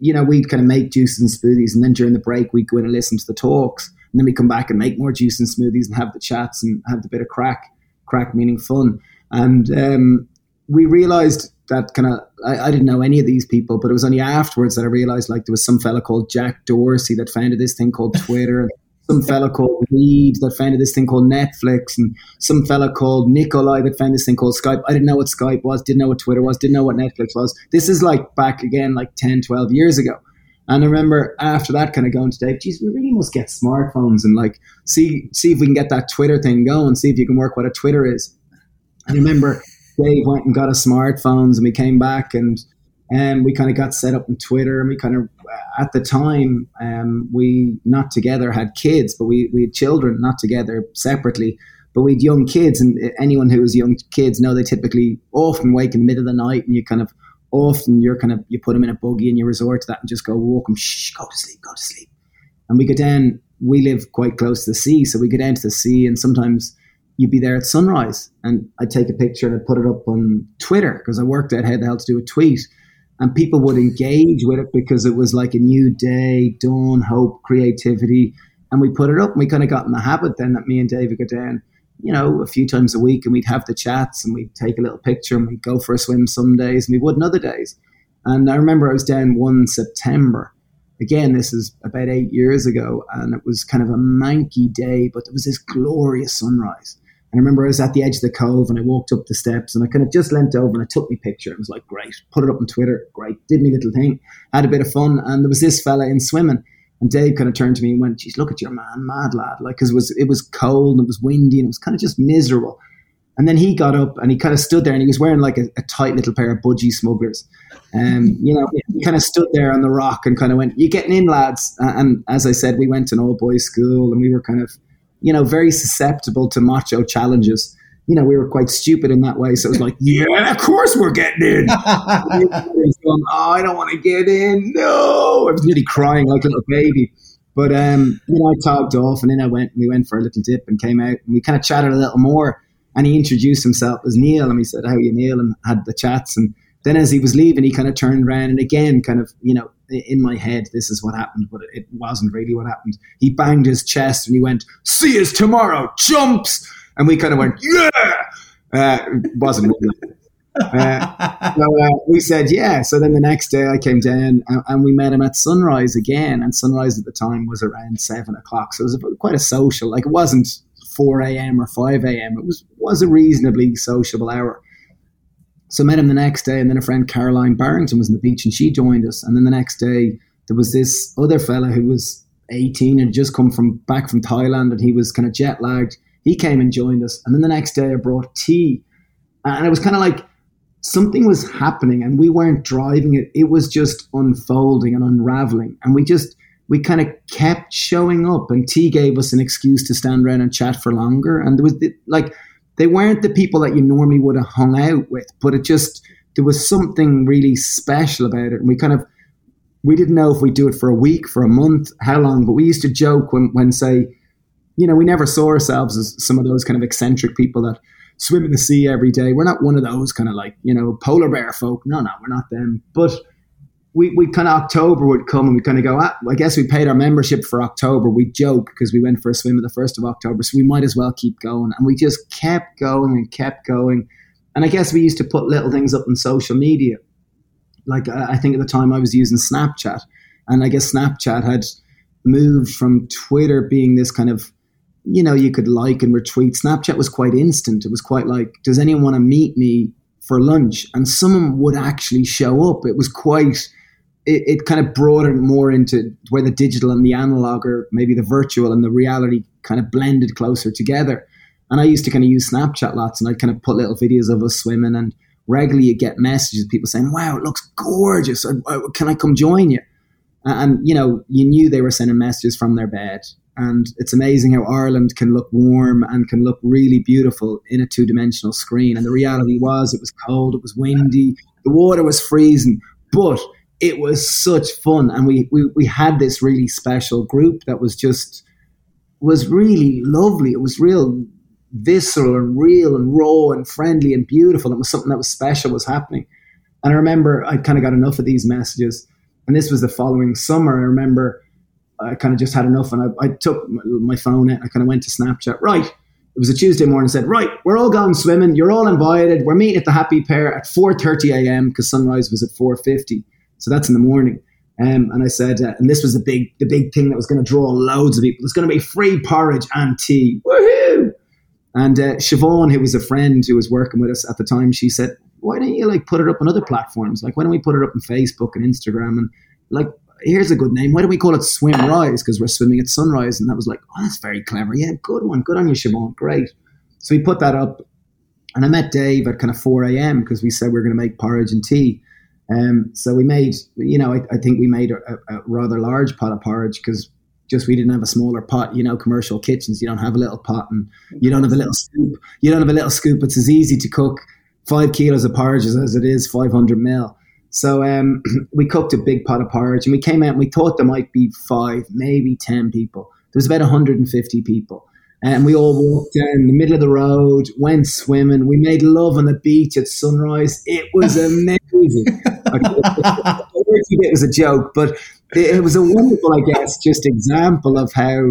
you know, we'd kind of make juices and smoothies. And then during the break, we'd go in and listen to the talks And then we come back and make more juice and smoothies and have the chats and have the bit of crack, crack meaning fun. And um, we realized that kind of, I, I, didn't know any of these people, but it was only afterwards that I realized like there was some fella called Jack Dorsey that founded this thing called Twitter. some fella called Reed that founded this thing called Netflix, and some fella called Nikolai that found this thing called Skype. I didn't know what Skype was, didn't know what Twitter was, didn't know what Netflix was. This is like back again, like 10, 12 years ago. And I remember after that kind of going to Dave, geez, we really must get smartphones and like see see if we can get that Twitter thing going, see if you can work what a Twitter is. And I remember Dave went and got us smartphones and we came back and and we kind of got set up on Twitter and we kind of at the time um, we not together had kids, but we we had children not together separately. But we had young kids, and anyone who has young kids know they typically often wake in the middle of the night, and you kind of often you're kind of you put them in a buggy and you resort to that and just go walk them, shh, go to sleep, go to sleep. And we go down. We live quite close to the sea, so we go down to the sea, and sometimes you'd be there at sunrise, and I'd take a picture and I'd put it up on Twitter because I worked out how the hell to do a tweet, and people would engage with it because it was like a new day, dawn, hope, creativity, and we put it up, and we kind of got in the habit then that me and David go down you know, a few times a week and we'd have the chats and we'd take a little picture and we'd go for a swim some days and we wouldn't other days. And I remember I was down one September. Again, this is about eight years ago, and it was kind of a manky day, but there was this glorious sunrise. And I remember I was at the edge of the cove and I walked up the steps and I kind of just leant over and I took my picture. It was like, great. Put it up on Twitter. Great. Did me little thing. Had a bit of fun. And there was this fella in swimming and Dave kind of turned to me and went, "Geez, look at your man, mad lad!" Like, because it was it was cold and it was windy and it was kind of just miserable. And then he got up and he kind of stood there and he was wearing like a, a tight little pair of budgie smugglers. Um, you know, he kind of stood there on the rock and kind of went, "You getting in, lads?" And as I said, we went to an all boys school and we were kind of, you know, very susceptible to macho challenges you know, we were quite stupid in that way. So it was like, yeah, of course we're getting in. going, oh, I don't want to get in. No. I was nearly crying like a little baby. But, um, you know, I talked off and then I went, we went for a little dip and came out and we kind of chatted a little more. And he introduced himself as Neil and he said, how are you, Neil? And had the chats. And then as he was leaving, he kind of turned around and again, kind of, you know, in my head, this is what happened, but it wasn't really what happened. He banged his chest and he went, see us tomorrow, chumps and we kind of went, yeah. Uh, wasn't. Uh, so uh, we said yeah. So then the next day I came down and, and, we met him at sunrise again. And sunrise at the time was around seven o'clock, so it was a, quite a social. Like it wasn't four a.m. or five a.m. It was was a reasonably sociable hour. So I met him the next day, and then a friend Caroline Barrington was on the beach, and she joined us. And then the next day there was this other fella who was eighteen and just come from back from Thailand, and he was kind of jet lagged he came and joined us. And then the next day I brought tea. And it was kind of like something was happening and we weren't driving it. It was just unfolding and unraveling. And we just, we kind of kept showing up and tea gave us an excuse to stand around and chat for longer. And there was like, they weren't the people that you normally would have hung out with, but it just, there was something really special about it. And we kind of, we didn't know if we'd do it for a week, for a month, how long, but we used to joke when, when say, you know, we never saw ourselves as some of those kind of eccentric people that swim in the sea every day. We're not one of those kind of like, you know, polar bear folk. No, no, we're not them. But we, we kind of October would come and we kind of go, ah, I guess we paid our membership for October. We joke because we went for a swim at the first of October. So we might as well keep going. And we just kept going and kept going. And I guess we used to put little things up on social media. Like I think at the time I was using Snapchat. And I guess Snapchat had moved from Twitter being this kind of you know, you could like and retweet. Snapchat was quite instant. It was quite like, does anyone want to meet me for lunch? And someone would actually show up. It was quite, it, it kind of it more into where the digital and the analog or maybe the virtual and the reality kind of blended closer together. And I used to kind of use Snapchat lots and I'd kind of put little videos of us swimming and regularly you get messages, people saying, wow, it looks gorgeous. Oh, can I come join you? And, you know, you knew they were sending messages from their bed and it's amazing how Ireland can look warm and can look really beautiful in a two dimensional screen. And the reality was, it was cold, it was windy, the water was freezing, but it was such fun. And we, we, we had this really special group that was just, was really lovely. It was real visceral and real and raw and friendly and beautiful. It was something that was special was happening. And I remember I kind of got enough of these messages. And this was the following summer. I remember I kind of just had enough, and I, I took my phone out. I kind of went to Snapchat. Right, it was a Tuesday morning. Said, right, we're all going swimming. You're all invited. We're meeting at the Happy Pear at 4:30 a.m. because sunrise was at 4:50. So that's in the morning. Um, and I said, uh, and this was the big, the big thing that was going to draw loads of people. There's going to be free porridge and tea. Woohoo! And uh, Siobhan, who was a friend who was working with us at the time, she said, "Why don't you like put it up on other platforms? Like, why don't we put it up on Facebook and Instagram? And like, here's a good name. Why don't we call it Swim Rise? Because we're swimming at sunrise." And that was like, "Oh, that's very clever. Yeah, good one. Good on you, Siobhan. Great." So we put that up, and I met Dave at kind of 4 a.m. because we said we were going to make porridge and tea. Um, so we made, you know, I, I think we made a, a, rather large pot of porridge because just we didn't have a smaller pot. You know, commercial kitchens, you don't have a little pot and you don't have a little scoop. You don't have a little scoop. It's as easy to cook five kilos of porridge as, it is 500 mil. So um, we cooked a big pot of porridge and we came out and we thought there might be five, maybe 10 people. There was about 150 people. And we all walked down the middle of the road, went swimming. We made love on the beach at sunrise. It was amazing. it was a joke, but it, was a wonderful, I guess, just example of how,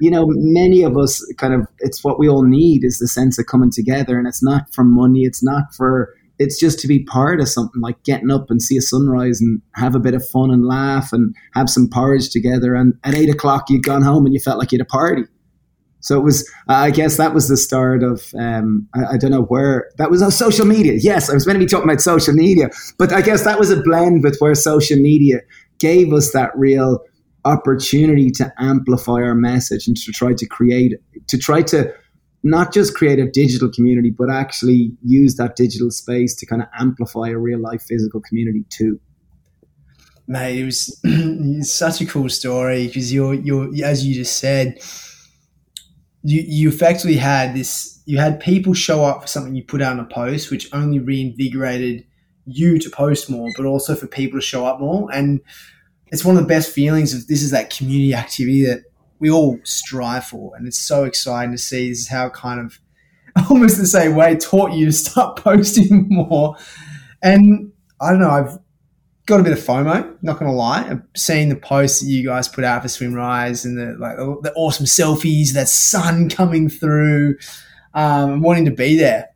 you know, many of us kind of, it's what we all need is the sense of coming together. And it's not for money, it's not for, it's just to be part of something like getting up and see a sunrise and have a bit of fun and laugh and have some porridge together. And at eight o'clock, you'd gone home and you felt like you had a party. So it was, I guess that was the start of, um, I, I, don't know where, that was on social media. Yes, I was meant to be talking about social media, but I guess that was a blend with where social media gave us that real opportunity to amplify our message and to try to create, to try to not just create a digital community, but actually use that digital space to kind of amplify a real life physical community too. Mate, it was such a cool story because you're, you're, as you just said, you you effectively had this you had people show up for something you put out on a post which only reinvigorated you to post more but also for people to show up more and it's one of the best feelings of this is that community activity that we all strive for and it's so exciting to see this is how kind of almost the same way taught you to start posting more and i don't know i've got a bit of FOMO, not gonna lie. I've seen the posts that you guys put out for Swim Rise and the like the awesome selfies, that sun coming through, um, wanting to be there.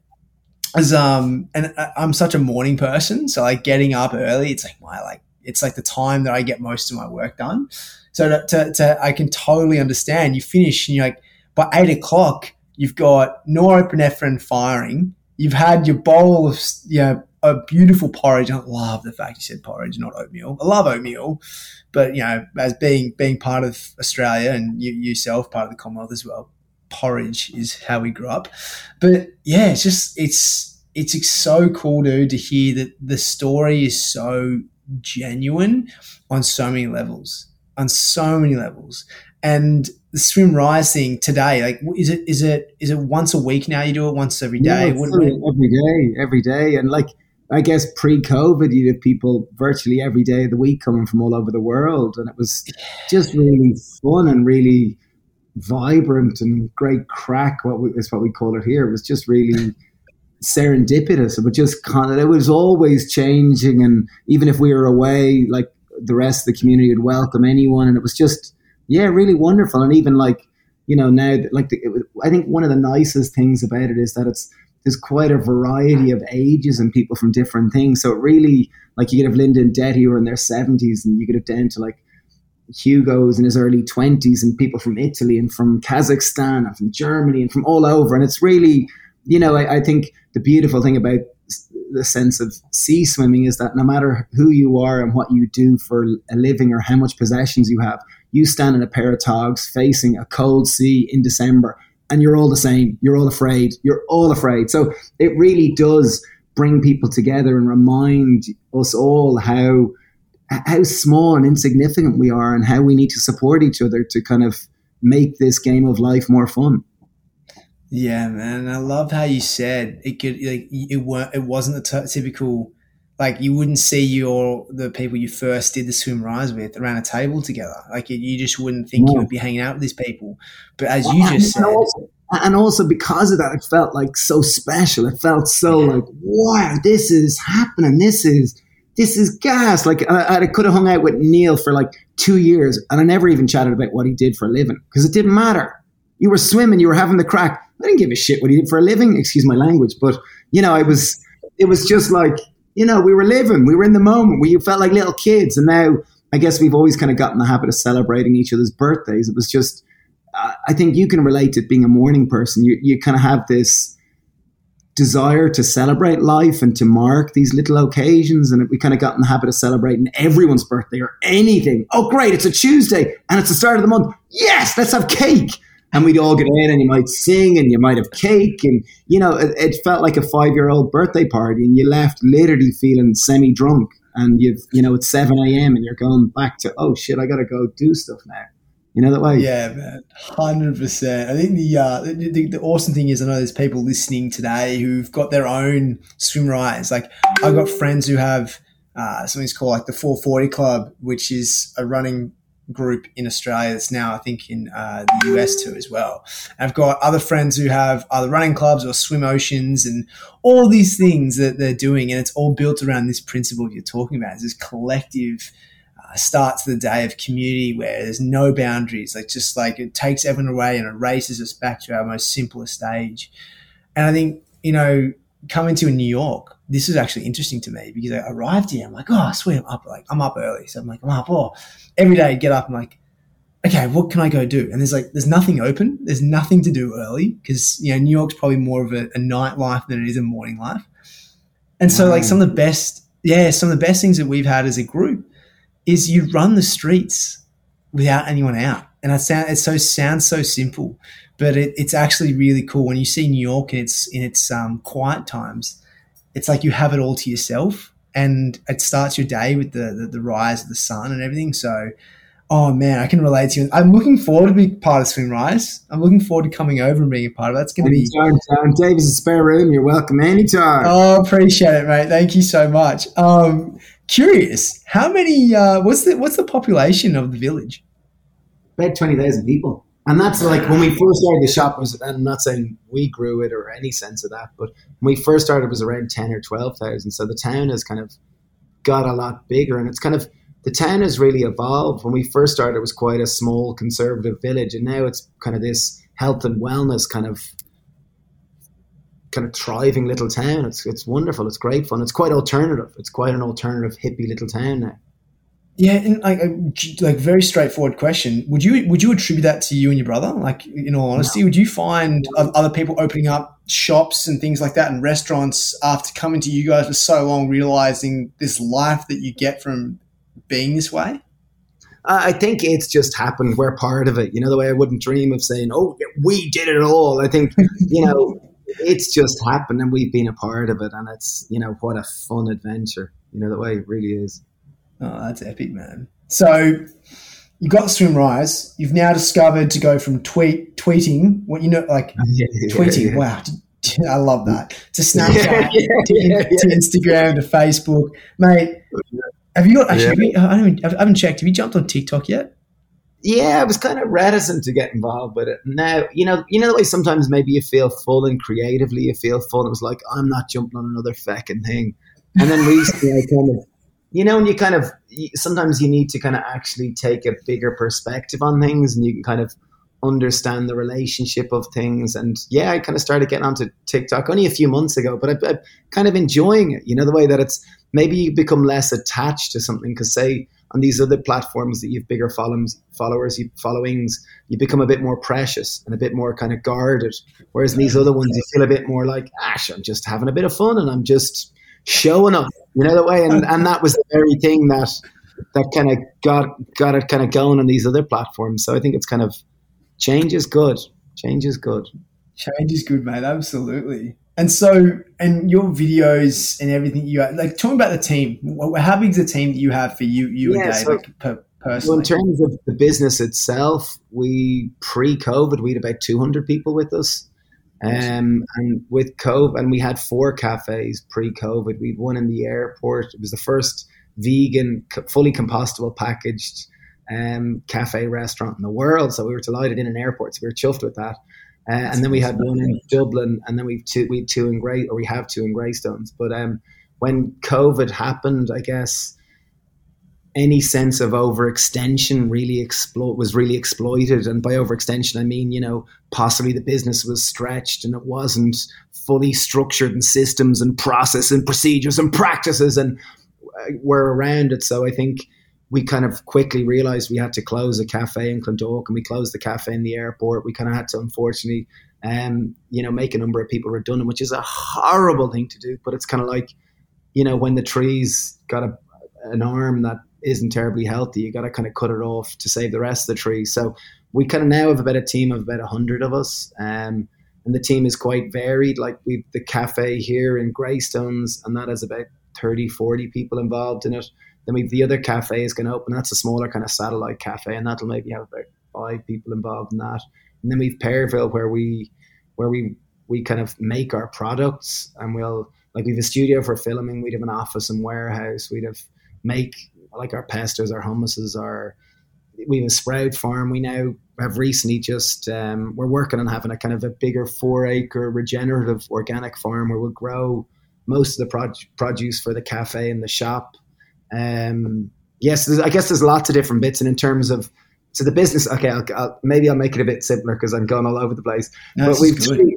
As um, and I'm such a morning person, so like getting up early, it's like my like it's like the time that I get most of my work done. So to, to, to I can totally understand. You finish and you're like by eight o'clock, you've got norepinephrine firing. You've had your bowl of you know a beautiful porridge. I love the fact you said porridge, not oatmeal. I love oatmeal, but you know, as being being part of Australia and you yourself part of the Commonwealth as well, porridge is how we grew up. But yeah, it's just it's it's so cool, dude, to hear that the story is so genuine on so many levels, on so many levels, and the swim rise thing today like is it is it is it once a week now you do it once every day yeah, every day every day and like I guess pre-COVID, you'd have people virtually every day of the week coming from all over the world, and it was just really fun and really vibrant and great crack. What we, is what we call it here. It was just really serendipitous. It was just kind of, it was always changing, and even if we were away, like the rest of the community would welcome anyone, and it was just yeah, really wonderful. And even like you know now, like the, was, I think one of the nicest things about it is that it's there's quite a variety of ages and people from different things. So it really, like, you could have Linda and who are in their 70s, and you could have down to like Hugo's in his early 20s, and people from Italy and from Kazakhstan and from Germany and from all over. And it's really, you know, I, I think the beautiful thing about the sense of sea swimming is that no matter who you are and what you do for a living or how much possessions you have, you stand in a pair of togs facing a cold sea in December and you're all the same. You're all afraid. You're all afraid. So it really does bring people together and remind us all how how small and insignificant we are and how we need to support each other to kind of make this game of life more fun. Yeah, man. I love how you said it could like it weren't it wasn't the t- typical like you wouldn't see your the people you first did the swim rise with around a table together. Like you just wouldn't think no. you would be hanging out with these people. But as you just said, also, and also because of that, it felt like so special. It felt so yeah. like wow, this is happening. This is this is gas. Like I, I could have hung out with Neil for like two years, and I never even chatted about what he did for a living because it didn't matter. You were swimming, you were having the crack. I didn't give a shit what he did for a living. Excuse my language, but you know, I was. It was just like you know, we were living, we were in the moment. We felt like little kids, and now I guess we've always kind of gotten the habit of celebrating each other's birthdays. It was just. Uh, I think you can relate to being a morning person. You you kind of have this desire to celebrate life and to mark these little occasions. And we kind of got in the habit of celebrating everyone's birthday or anything. Oh, great, it's a Tuesday and it's the start of the month. Yes, let's have cake. And we'd all get in and you might sing and you might have cake. And, you know, it, it felt like a five year old birthday party and you left literally feeling semi drunk. And you've, you know, it's 7 a.m. and you're going back to, oh shit, I got to go do stuff now. You know that way? Yeah, man, hundred percent. I think the, uh, the, the the awesome thing is I know there's people listening today who've got their own swim rises Like I've got friends who have uh, something's called like the 440 Club, which is a running group in Australia. That's now I think in uh, the US too as well. And I've got other friends who have other running clubs or swim oceans and all these things that they're doing, and it's all built around this principle you're talking about. It's this collective a start to the day of community where there's no boundaries. Like just like it takes everyone away and erases us back to our most simplest stage. And I think, you know, coming to New York, this is actually interesting to me because I arrived here. I'm like, oh, sweet, I'm up. Like I'm up early, so I'm like, I'm up. Oh, every day I get up. I'm like, okay, what can I go do? And there's like, there's nothing open. There's nothing to do early because you know New York's probably more of a, a than it is a morning life. And so, like some of the best, yeah, some of the best things that we've had as a group is you run the streets without anyone out. And it sound it so sounds so simple, but it, it's actually really cool when you see New York in its in its um, quiet times. It's like you have it all to yourself, and it starts your day with the, the, the rise of the sun and everything. So, oh man, I can relate to you. I'm looking forward to being part of Swim Rise. I'm looking forward to coming over and being a part of that. It's going to be. Anytime, Dave's a spare room. You're welcome anytime. Oh, appreciate it, mate. Thank you so much. Um, Curious, how many? Uh, what's the what's the population of the village? About twenty thousand people, and that's like when we first started the shop. Was and I'm not saying we grew it or any sense of that, but when we first started, it was around ten or twelve thousand. So the town has kind of got a lot bigger, and it's kind of the town has really evolved. When we first started, it was quite a small conservative village, and now it's kind of this health and wellness kind of kind of thriving little town. It's it's wonderful. It's great fun. It's quite alternative. It's quite an alternative hippie little town now. Yeah, and like like very straightforward question. Would you would you attribute that to you and your brother? Like in all honesty, no. would you find other people opening up shops and things like that and restaurants after coming to you guys for so long, realizing this life that you get from being this way? I think it's just happened. We're part of it. You know, the way I wouldn't dream of saying, "Oh, we did it all." I think you know it's just happened and we've been a part of it and it's you know what a fun adventure you know the way it really is oh that's epic man so you got Swimrise you've now discovered to go from tweet tweeting what you know like yeah, tweeting yeah. wow I love that to Snapchat to, to, Instagram to Facebook mate have you got actually I, haven't, I haven't checked have you jumped on TikTok yet yeah, I was kind of reticent to get involved with uh, it. Now, you know, you know the way sometimes maybe you feel full and creatively you feel full. It was like I'm not jumping on another fucking thing. And then recently, I kind of, you know, and you kind of sometimes you need to kind of actually take a bigger perspective on things, and you can kind of understand the relationship of things. And yeah, I kind of started getting onto TikTok only a few months ago, but I, I'm kind of enjoying it. You know, the way that it's maybe you become less attached to something because say on these other platforms that you've bigger followings, followers, you followings, you become a bit more precious and a bit more kind of guarded. Whereas in these other ones, you feel a bit more like, Ash, I'm just having a bit of fun and I'm just showing up, you know, the way. And, and that was the very thing that that kind of got got it kind of going on these other platforms. So I think it's kind of change is good. Change is good. Change is good, mate. Absolutely. And so, and your videos and everything you have, like talking about the team. How big is the team that you have for you, you yeah, and Dave, so, like, per, personally? Well, in terms of the business itself, we pre-COVID we had about two hundred people with us, um, and with COVID, and we had four cafes pre-COVID. We had one in the airport. It was the first vegan, fully compostable packaged um, cafe restaurant in the world. So we were delighted in an airport. So we were chuffed with that. Uh, and then we had one in Dublin, and then we've two, we two in Grey, or we have two in Greystones. But um, when COVID happened, I guess any sense of overextension really explo- was really exploited. And by overextension, I mean, you know, possibly the business was stretched and it wasn't fully structured in systems and process and procedures and practices and uh, were around it. So I think we kind of quickly realized we had to close a cafe in Clondalkin and we closed the cafe in the airport. We kind of had to, unfortunately, um, you know, make a number of people redundant, which is a horrible thing to do. But it's kind of like, you know, when the tree's got a, an arm that isn't terribly healthy. You got to kind of cut it off to save the rest of the tree. So we kind of now have about a team of about hundred of us, um, and the team is quite varied. Like we've the cafe here in Greystones, and that has about 30, 40 people involved in it. Then we've the other cafe is going to open. That's a smaller kind of satellite cafe, and that'll maybe have about five people involved in that. And then we've Pearville, where we where we we kind of make our products, and we'll like we've a studio for filming. We'd have an office and warehouse. We'd have make like our pestos, our hummuses, our we have a sprout farm. We now have recently just um, we're working on having a kind of a bigger four acre regenerative organic farm where we'll grow most of the produce for the cafe and the shop. Um, yes, I guess there's lots of different bits, and in terms of so the business, okay, I'll, I'll, maybe I'll make it a bit simpler because I'm going all over the place. No, but we've three,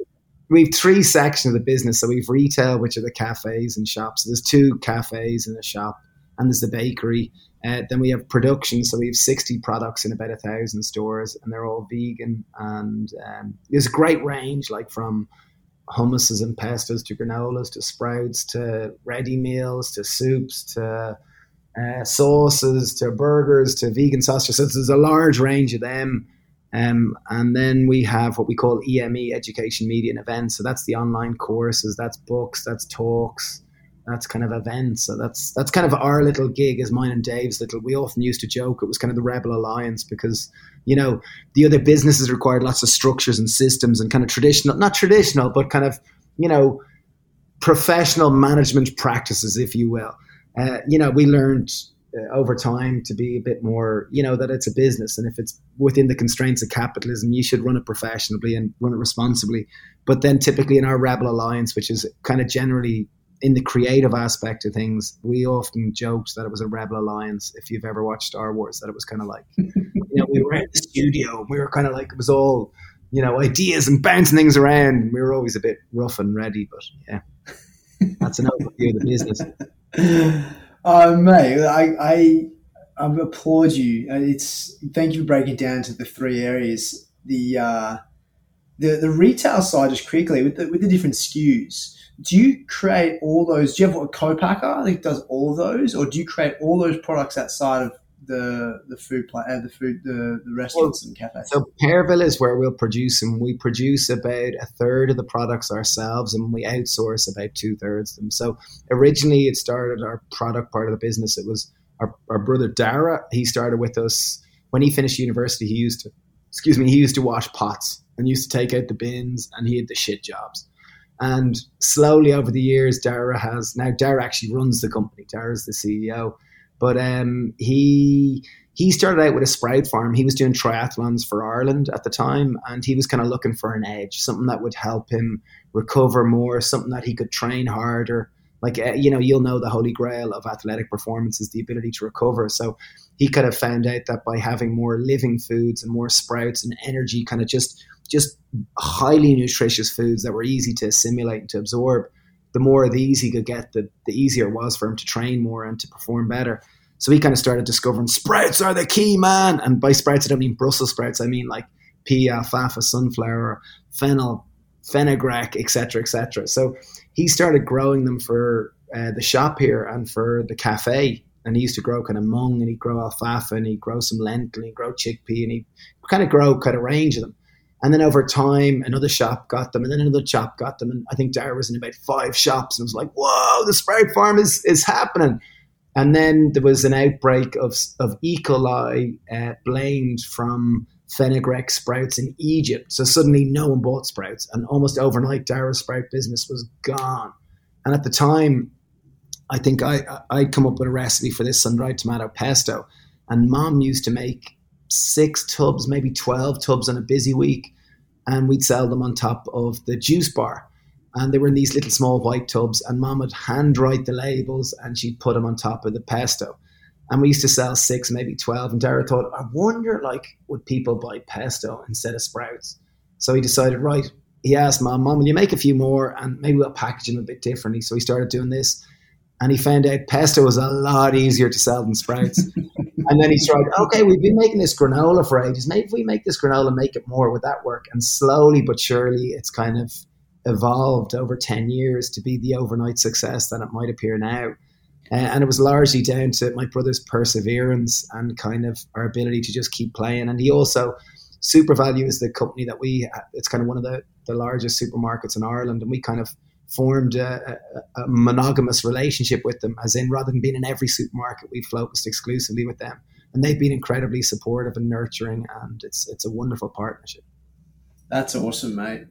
we've three sections of the business. So we've retail, which are the cafes and shops. So there's two cafes and a shop and there's the bakery. Uh, then we have production, so we have 60 products in about a thousand stores, and they're all vegan. And um, there's a great range, like from hummuses and pestos to granolas to sprouts to ready meals to soups to uh, sauces to burgers to vegan sausages. So there's a large range of them. Um, and then we have what we call EME, Education, Media and Events. So that's the online courses, that's books, that's talks, that's kind of events. So that's that's kind of our little gig is mine and Dave's little. We often used to joke it was kind of the Rebel Alliance because you know the other businesses required lots of structures and systems and kind of traditional, not traditional, but kind of you know professional management practices, if you will. Uh, you know, we learned uh, over time to be a bit more, you know, that it's a business, and if it's within the constraints of capitalism, you should run it professionally and run it responsibly. But then, typically in our Rebel Alliance, which is kind of generally in the creative aspect of things, we often joked that it was a rebel alliance. If you've ever watched Star Wars, that it was kind of like, you know, we were in the studio, we were kind of like it was all, you know, ideas and bouncing things around. We were always a bit rough and ready, but yeah, that's an overview of the business. Oh, mate, I, I, I applaud you. It's thank you for breaking down to the three areas. The uh, the the retail side just quickly with the with the different SKUs do you create all those? Do you have a co-packer that does all of those, or do you create all those products outside of the the food plant, uh, the food, the, the restaurants well, and cafes? So Pearville is where we'll produce and We produce about a third of the products ourselves, and we outsource about two thirds of them. So originally, it started our product part of the business. It was our, our brother Dara. He started with us when he finished university. He used to, excuse me, he used to wash pots and used to take out the bins, and he had the shit jobs. And slowly over the years, Dara has now Dara actually runs the company. Dara's the CEO, but um, he he started out with a sprout farm. He was doing triathlons for Ireland at the time, and he was kind of looking for an edge, something that would help him recover more, something that he could train harder. Like uh, you know, you'll know the holy grail of athletic performance is the ability to recover. So he kind of found out that by having more living foods and more sprouts and energy, kind of just just highly nutritious foods that were easy to assimilate and to absorb, the more of these he could get, the, the easier it was for him to train more and to perform better. So he kind of started discovering sprouts are the key, man. And by sprouts, I don't mean Brussels sprouts. I mean like pea, alfalfa, sunflower, fennel, fenugreek, etc., etc. So he started growing them for uh, the shop here and for the cafe. And he used to grow kind of mung and he'd grow alfalfa and he'd grow some lentil and he'd grow chickpea and he'd kind of grow kind of range of them. And then over time, another shop got them, and then another shop got them. And I think Dara was in about five shops, and was like, "Whoa, the sprout farm is is happening." And then there was an outbreak of of E. coli uh, blamed from fenugreek sprouts in Egypt. So suddenly, no one bought sprouts, and almost overnight, Dara's sprout business was gone. And at the time, I think I I'd come up with a recipe for this sun-dried tomato pesto, and Mom used to make six tubs, maybe twelve tubs on a busy week and we'd sell them on top of the juice bar. and they were in these little small white tubs. And mom would handwrite the labels, and she'd put them on top of the pesto. And we used to sell six, maybe twelve. And Dara thought, I wonder, like, would people buy pesto instead of sprouts? So he decided, right. He asked mom, "Mom, will you make a few more, and maybe we'll package them a bit differently?" So he started doing this and he found out pesto was a lot easier to sell than sprouts. and then he tried, okay, we've been making this granola for ages. Maybe if we make this granola, make it more, would that work? And slowly but surely, it's kind of evolved over 10 years to be the overnight success that it might appear now. Uh, and it was largely down to my brother's perseverance and kind of our ability to just keep playing. And he also, SuperValu is the company that we, it's kind of one of the, the largest supermarkets in Ireland. And we kind of formed a, a, a, monogamous relationship with them, as in rather than being in every supermarket, we focused exclusively with them, and they've been incredibly supportive and nurturing, and it's it's a wonderful partnership. That's awesome, mate.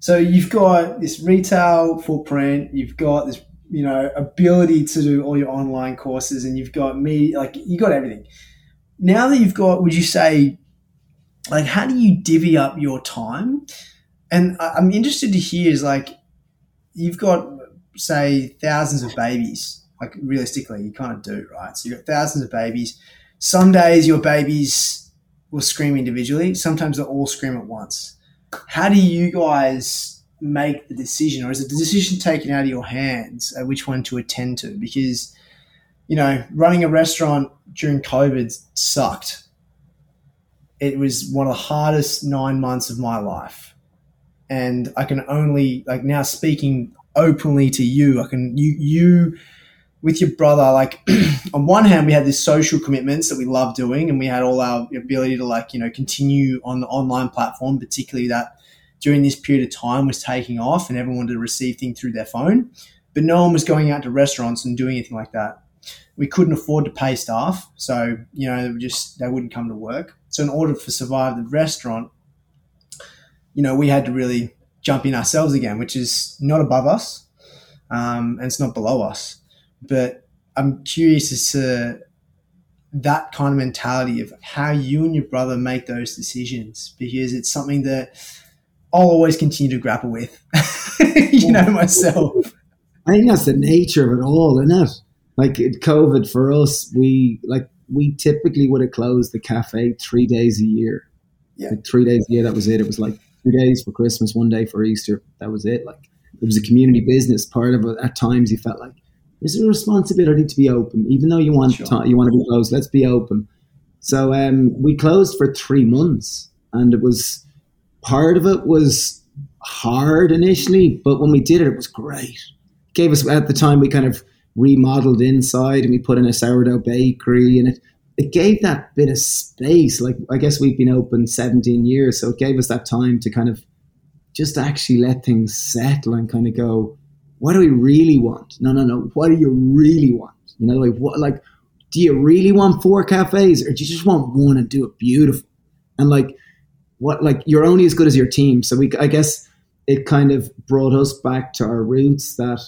So you've got this retail footprint, you've got this you know ability to do all your online courses, and you've got me like you got everything. Now that you've got, would you say, like, how do you divvy up your time? And I'm interested to hear is like you've got say thousands of babies. Like realistically, you kind of do, right? So you've got thousands of babies. Some days your babies will scream individually. Sometimes they'll all scream at once. How do you guys make the decision, or is the decision taken out of your hands at which one to attend to? Because you know, running a restaurant during COVID sucked. It was one of the hardest nine months of my life and I can only like now speaking openly to you. I can you you with your brother. Like on one hand, we had these social commitments that we love doing, and we had all our ability to like you know continue on the online platform, particularly that during this period of time was taking off, and everyone to receive things through their phone, but no one was going out to restaurants and doing anything like that. We couldn't afford to pay staff, so you know they just they wouldn't come to work. So in order to survive the restaurant, you know, we had to really jump in ourselves again, which is not above us um, and it's not below us. But I'm curious as to that kind of mentality of how you and your brother make those decisions because it's something that I'll always continue to grapple with, you know, myself. I think that's the nature of it all, isn't it? Like COVID for us, we like we typically would have closed the cafe three days a year. Yeah. Like three days a year, that was it. It was like two days for Christmas, one day for Easter. That was it. Like it was a community business. Part of it. At times, you felt like there's a responsibility to be open, even though you want sure. to, you want to be closed. Let's be open. So um, we closed for three months, and it was part of it was hard initially, but when we did it, it was great. It gave us at the time we kind of remodeled inside and we put in a sourdough bakery and it it gave that bit of space. Like I guess we've been open 17 years, so it gave us that time to kind of just actually let things settle and kind of go, what do we really want? No, no, no. What do you really want? You know, like what, like, do you really want four cafes or do you just want one and do it beautiful? And like, what, like, you're only as good as your team. So we, I guess, it kind of brought us back to our roots that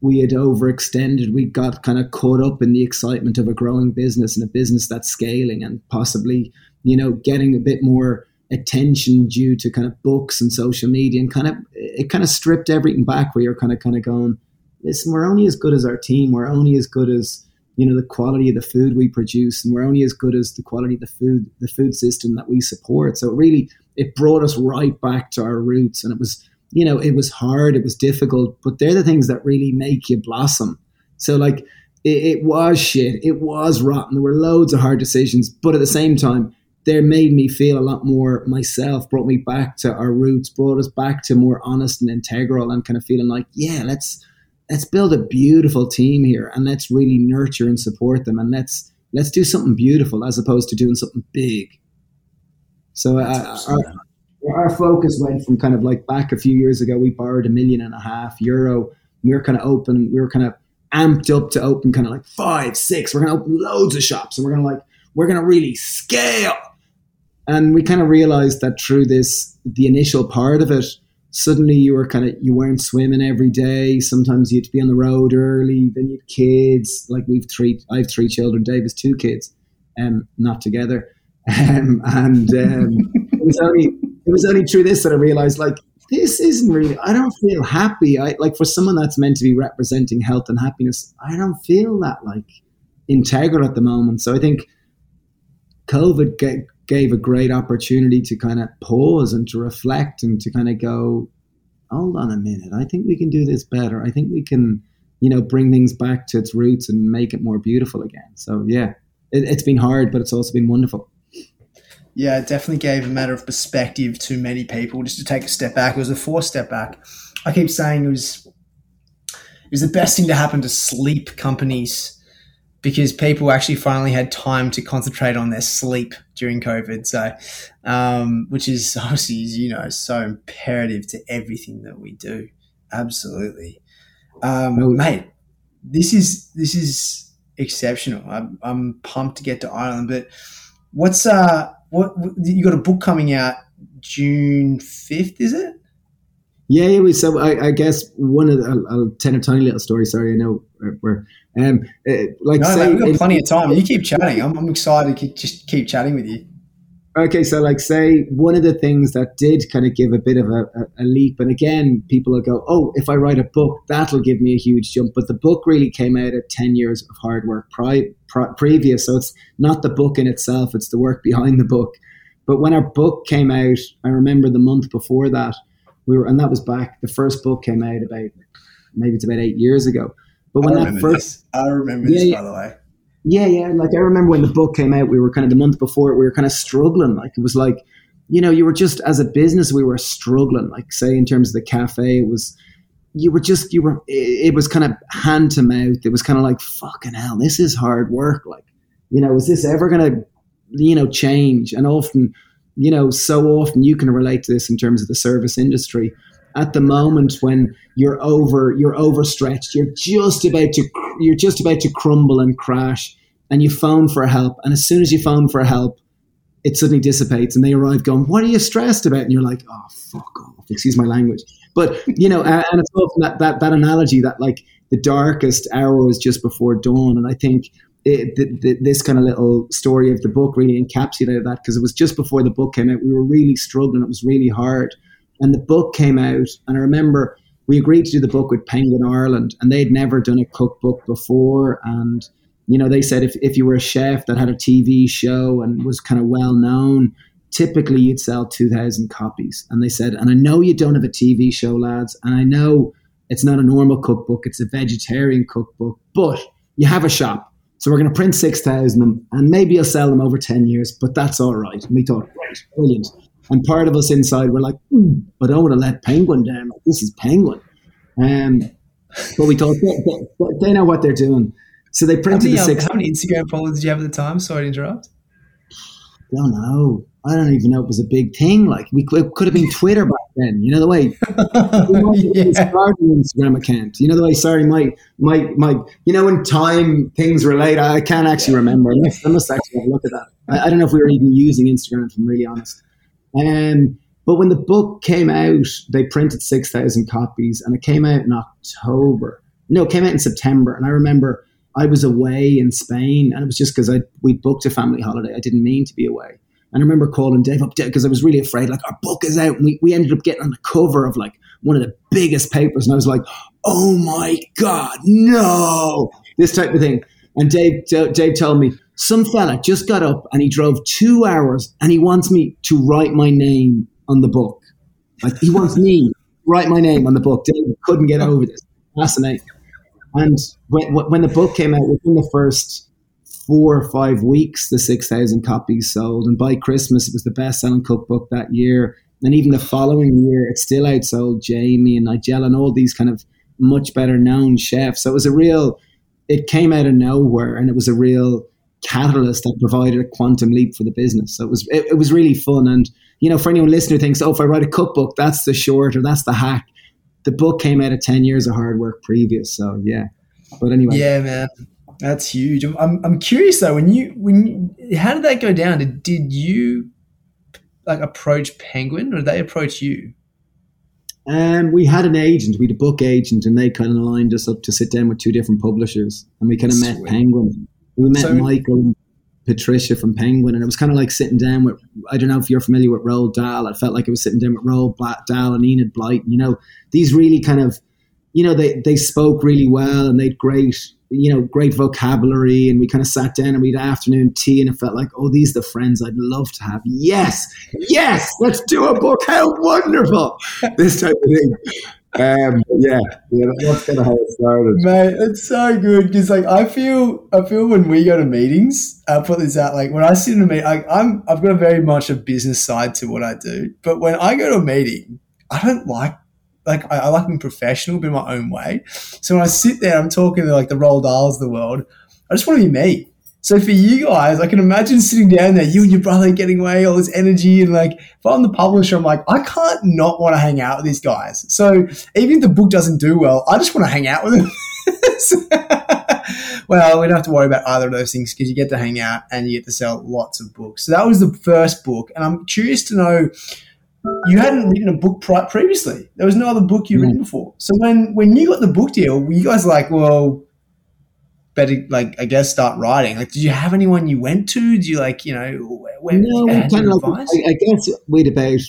we had overextended. We got kind of caught up in the excitement of a growing business and a business that's scaling and possibly, you know, getting a bit more attention due to kind of books and social media and kind of it kind of stripped everything back where you're kind of kind of going, listen, we're only as good as our team. We're only as good as you know the quality of the food we produce, and we're only as good as the quality of the food, the food system that we support. So it really it brought us right back to our roots, and it was you know, it was hard, it was difficult, but they're the things that really make you blossom. So, like, it, it, was shit, it was rotten. There were loads of hard decisions, but at the same time, they made me feel a lot more myself, brought me back to our roots, brought us back to more honest and integral, and kind of feeling like, yeah, let's let's build a beautiful team here, and let's really nurture and support them, and let's let's do something beautiful as opposed to doing something big. So, uh, our, our focus went from kind of like back a few years ago, we borrowed a million and a half euro. We were kind of open, we were kind of amped up to open kind of like five, six. We're going to open loads of shops and we're going to like, we're going to really scale. And we kind of realized that through this, the initial part of it, suddenly you were kind of, you weren't swimming every day. Sometimes you had to be on the road early. Then you had kids. Like we've three, I have three children. Dave has two kids, um, not together. Um, and um, it was only it was only through this that I realized like this isn't really. I don't feel happy. I like for someone that's meant to be representing health and happiness. I don't feel that like integral at the moment. So I think COVID gave a great opportunity to kind of pause and to reflect and to kind of go, hold on a minute. I think we can do this better. I think we can, you know, bring things back to its roots and make it more beautiful again. So yeah, it, it's been hard, but it's also been wonderful. Yeah, it definitely gave a matter of perspective to many people just to take a step back. It was a four step back. I keep saying it was it was the best thing to happen to sleep companies because people actually finally had time to concentrate on their sleep during COVID. So, um, which is obviously, you know, so imperative to everything that we do. Absolutely, um, mate. This is this is exceptional. I'm, I'm pumped to get to Ireland. But what's uh what you got a book coming out June fifth? Is it? Yeah, yeah. We, so I, I guess one of the, I'll, I'll tell a tiny little story. Sorry, I know we're, um, uh, like no, say, mate, we've got plenty of time. You keep chatting. I'm, I'm excited to keep, just keep chatting with you. Okay, so like say one of the things that did kind of give a bit of a, a, a, leap, and again, people will go, "Oh, if I write a book, that'll give me a huge jump." But the book really came out of ten years of hard work pri- pri- previous, so it's not the book in itself; it's the work behind the book. But when our book came out, I remember the month before that we were, and that was back. The first book came out about maybe it's about eight years ago. But when that first, this. I remember yeah, this by the way. Yeah, yeah. Like I remember when the book came out, we were kind of the month before we were kind of struggling. Like it was like, you know, you were just as a business, we were struggling. Like say in terms of the cafe, it was you were just you were it, was kind of hand to mouth. It was kind of like fucking hell, this is hard work. Like, you know, is this ever gonna, you know, change? And often, you know, so often you can relate to this in terms of the service industry at the moment when you're over you're overstretched you're just about to you're just about to crumble and crash and you phone for help and as soon as you phone for help it suddenly dissipates and they arrive going what are you stressed about? And you're like oh fuck off excuse my language. But you know and it's often that, that that analogy that like the darkest hour is just before dawn and i think it, the, the, this kind of little story of the book really encapsulated that because it was just before the book came out we were really struggling it was really hard and the book came out, and I remember we agreed to do the book with Penguin Ireland, and they'd never done a cookbook before. And you know, they said if if you were a chef that had a TV show and was kind of well known, typically you'd sell two thousand copies. And they said, and I know you don't have a TV show, lads, and I know it's not a normal cookbook; it's a vegetarian cookbook, but you have a shop. So we're going to print 6,000 of them and maybe you'll sell them over 10 years, but that's all right. And we thought, great, brilliant. And part of us inside were like, mm, I don't want to let Penguin down. This is Penguin. Um, but we thought they, they, know what they're doing. So they printed many, the six. How many Instagram followers did you have at the time? Sorry to interrupt. I don't know. I don't even know it was a big thing. Like we could, could have been Twitter back then. You know the way yeah. started an Instagram account. You know the way. Sorry, my my my. You know when time things relate. I can't actually remember. I must, I must actually look at that. I, I, don't know if we were even using Instagram. If I'm really honest. Um, but when the book came out, they printed 6,000 copies and it came out in October. No, it came out in September. And I remember I was away in Spain and it was just because we booked a family holiday. I didn't mean to be away. And I remember calling Dave up because I was really afraid, like, our book is out. And we, we ended up getting on the cover of like one of the biggest papers. And I was like, oh my God, no, this type of thing. And Dave, Dave told me, some fella just got up and he drove two hours and he wants me to write my name on the book. Like he wants me to write my name on the book. David couldn't get over this. Fascinating. And when, when the book came out, within the first four or five weeks, the 6,000 copies sold. And by Christmas, it was the best selling cookbook that year. And even the following year, it still outsold Jamie and Nigella and all these kind of much better known chefs. So it was a real, it came out of nowhere and it was a real catalyst that provided a quantum leap for the business. So it was it, it, was really fun. And you know, for anyone listening who thinks, oh, if I write a cookbook, that's the short or that's the hack. The book came out of ten years of hard work previous. So yeah. But anyway. Yeah, man. That's huge. I'm, I'm curious though. When you when you, how did that go down? Did, did you like approach Penguin or did they approach you? Um, we had an agent, we had a book agent, and they kind of lined us up to sit down with two different publishers, and we kind of met Penguin we met so, Michael and Patricia from Penguin, and it was kind of like sitting down with. I don't know if you're familiar with Roald Dahl. I felt like it was sitting down with Roald Dahl and Enid Blyton. You know, these really kind of, you know, they they spoke really well and they'd great, you know, great vocabulary, and we kind of sat down and we had afternoon tea, and it felt like, oh, these are the friends I'd love to have. Yes, yes, let's do a book. How wonderful! This type of thing. Um, yeah, yeah, that's kind of how it started, mate. It's so good because, like, I feel, I feel when we go to meetings, I'll put this out. Like, when I sit in a meeting, I'm, I've got a very much a business side to what I do. But when I go to a meeting, I don't like, like, I, I like being professional, but in my own way. So when I sit there, I'm talking to like the Roald Dahls of the world. I just want to be me. So for you guys, I can imagine sitting down there, you and your brother getting away all this energy, and like if I'm the publisher, I'm like, I can't not want to hang out with these guys. So even if the book doesn't do well, I just want to hang out with them. well, we don't have to worry about either of those things because you get to hang out and you get to sell lots of books. So that was the first book, and I'm curious to know you hadn't written a book previously. There was no other book you'd written mm. before. So when when you got the book deal, were you guys like, well? Better like I guess start writing? Like, did you have anyone you went to? Do you like you know? When, no, we kind of I, I, guess we'd about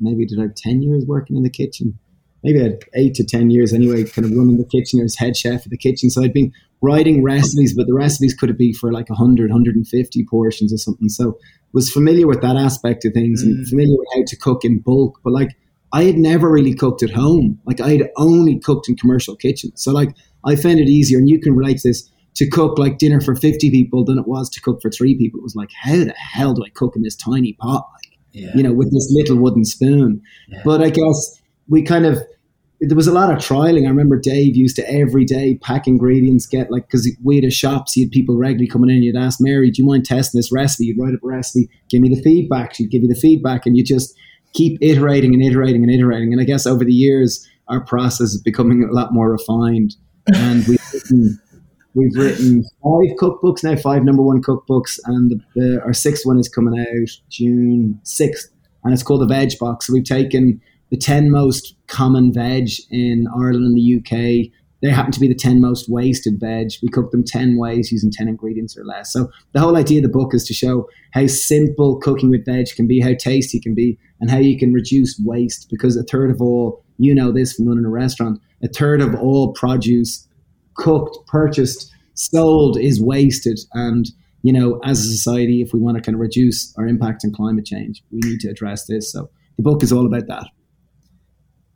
maybe did I have ten years working in the kitchen. Maybe I had eight to ten years anyway, kind of running the kitchen as head chef of the kitchen. So I'd been writing recipes, but the recipes could have been for like 100, 150 portions or something. So was familiar with that aspect of things mm. and familiar with how to cook in bulk. But like I had never really cooked at home. Like I had only cooked in commercial kitchens. So like I found it easier, and you can relate to this to cook like dinner for 50 people than it was to cook for three people. It was like, how the hell do I cook in this tiny pot? Like, yeah. you know, with this little wooden spoon. Yeah. But I guess we kind of, there was a lot of trialing. I remember Dave used to every day pack ingredients, get like, because we had a shop, so you had people regularly coming in. You'd ask Mary, do you mind testing this recipe? You'd write up a recipe, give me the feedback. She'd give you the feedback, and you just keep iterating and iterating and iterating. And I guess over the years, our process is becoming a lot more refined. And we've We've written five cookbooks now, five number one cookbooks, and the, the, our sixth one is coming out June 6th, and it's called the Veg Box. So we've taken the 10 most common veg in Ireland and the UK. They happen to be the 10 most wasted veg. We cook them 10 ways using 10 ingredients or less. So the whole idea of the book is to show how simple cooking with veg can be, how tasty it can be, and how you can reduce waste because a third of all, you know this from running a restaurant, a third of all produce cooked, purchased, sold is wasted. And, you know, as a society, if we want to kind of reduce our impact on climate change, we need to address this. So the book is all about that.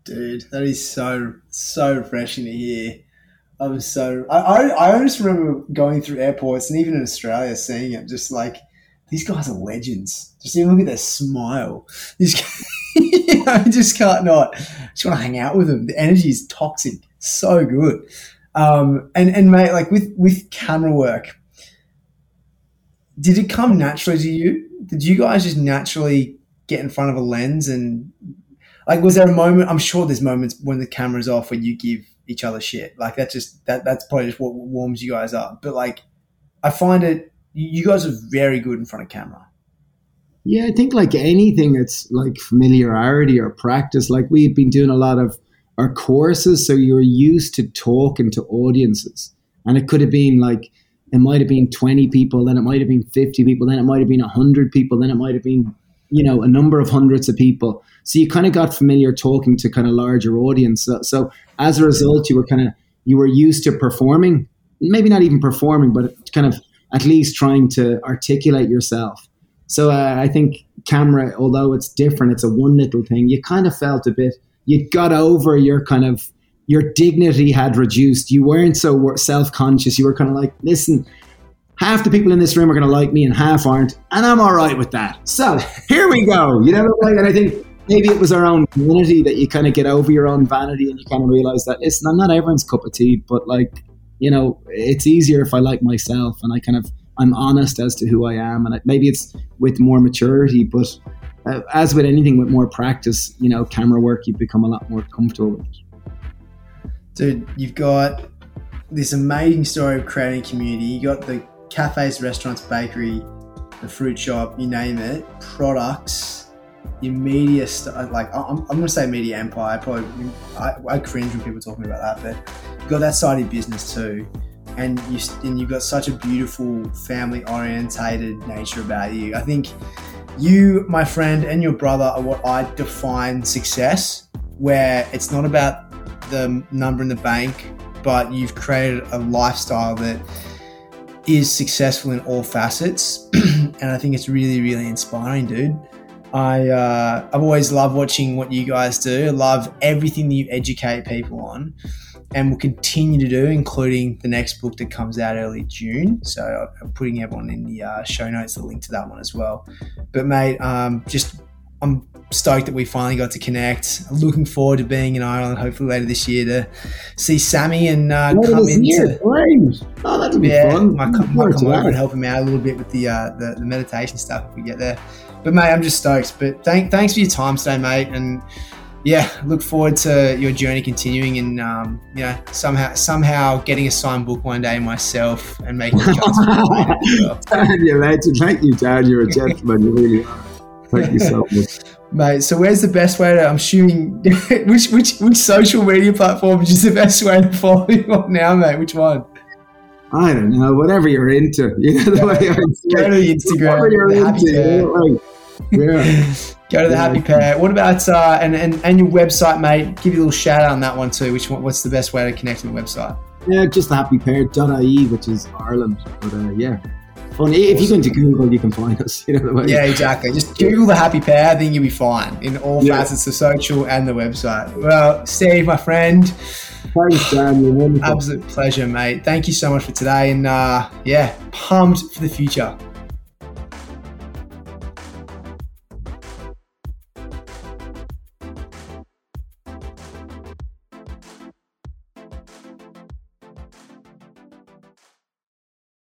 Dude, that is so, so refreshing to hear. I was so, I, I, I just remember going through airports and even in Australia seeing it, just like, these guys are legends. Just even look at their smile. These guys, you know, just can't not. Just want to hang out with them. The energy is toxic. So good. Um, and and mate, like with with camera work, did it come naturally to you? Did you guys just naturally get in front of a lens and like was there a moment? I'm sure there's moments when the camera's off when you give each other shit. Like that's just that that's probably just what warms you guys up. But like, I find it you guys are very good in front of camera. Yeah, I think like anything, it's like familiarity or practice. Like we've been doing a lot of are courses, so you're used to talking to audiences. And it could have been like, it might have been 20 people, then it might have been 50 people, then it might have been 100 people, then it might have been, you know, a number of hundreds of people. So you kind of got familiar talking to kind of larger audience. So, so as a result, you were kind of, you were used to performing, maybe not even performing, but kind of at least trying to articulate yourself. So uh, I think camera, although it's different, it's a one little thing. You kind of felt a bit you got over your kind of your dignity had reduced. You weren't so self conscious. You were kind of like, listen, half the people in this room are going to like me and half aren't, and I'm all right with that. So here we go. You know, and I think maybe it was our own vanity that you kind of get over your own vanity and you kind of realize that listen, I'm not everyone's cup of tea, but like you know, it's easier if I like myself and I kind of I'm honest as to who I am, and maybe it's with more maturity, but uh, as with anything with more practice, you know, camera work, you become a lot more comfortable with it. Dude, you've got this amazing story of creating a community. You got the cafes, restaurants, bakery, the fruit shop, you name it, products, your media, st- like I'm, I'm going to say media empire. I probably, I, I cringe when people talking about that, but you got that side of your business too. and you and you've got such a beautiful family orientated nature about you. I think you, my friend, and your brother are what I define success, where it's not about the number in the bank, but you've created a lifestyle that is successful in all facets. and I think it's really, really inspiring, dude. I uh, I've always loved watching what you guys do. Love everything that you educate people on, and will continue to do, including the next book that comes out early June. So I'm putting everyone in the uh, show notes the link to that one as well. But mate, um, just I'm stoked that we finally got to connect. I'm looking forward to being in Ireland, hopefully later this year to see Sammy and uh, come into. Oh, that'd be yeah, fun. Might come, might come over and help him out a little bit with the, uh, the the meditation stuff if we get there. But mate, I'm just stoked. But thank, thanks for your time today, mate. And yeah, look forward to your journey continuing and um, you know somehow somehow getting a signed book one day myself and making a well. Dan, you're legend. Thank you, Dan. You're a gentleman. You really are. Thank you so much. Mate, so where's the best way to? I'm assuming which which which social media platform is the best way to follow you on now, mate? Which one? I don't know. Whatever you're into, you know the yeah, way I go to Instagram. Whatever you're into, you yeah. Go to the Happy Pear. What about uh, and, and and your website, mate? Give you a little shout out on that one too. Which one? What's the best way to connect on the website? Yeah, just the happypear.ie, which is Ireland. But uh, yeah, funny. If you go into Google, you can find us. You know yeah, exactly. Just Google the Happy Pear. I think you'll be fine in all yeah. facets of social and the website. Well, Steve, my friend. Thanks, Dan. You're wonderful. Absolute pleasure, mate. Thank you so much for today, and uh, yeah, pumped for the future.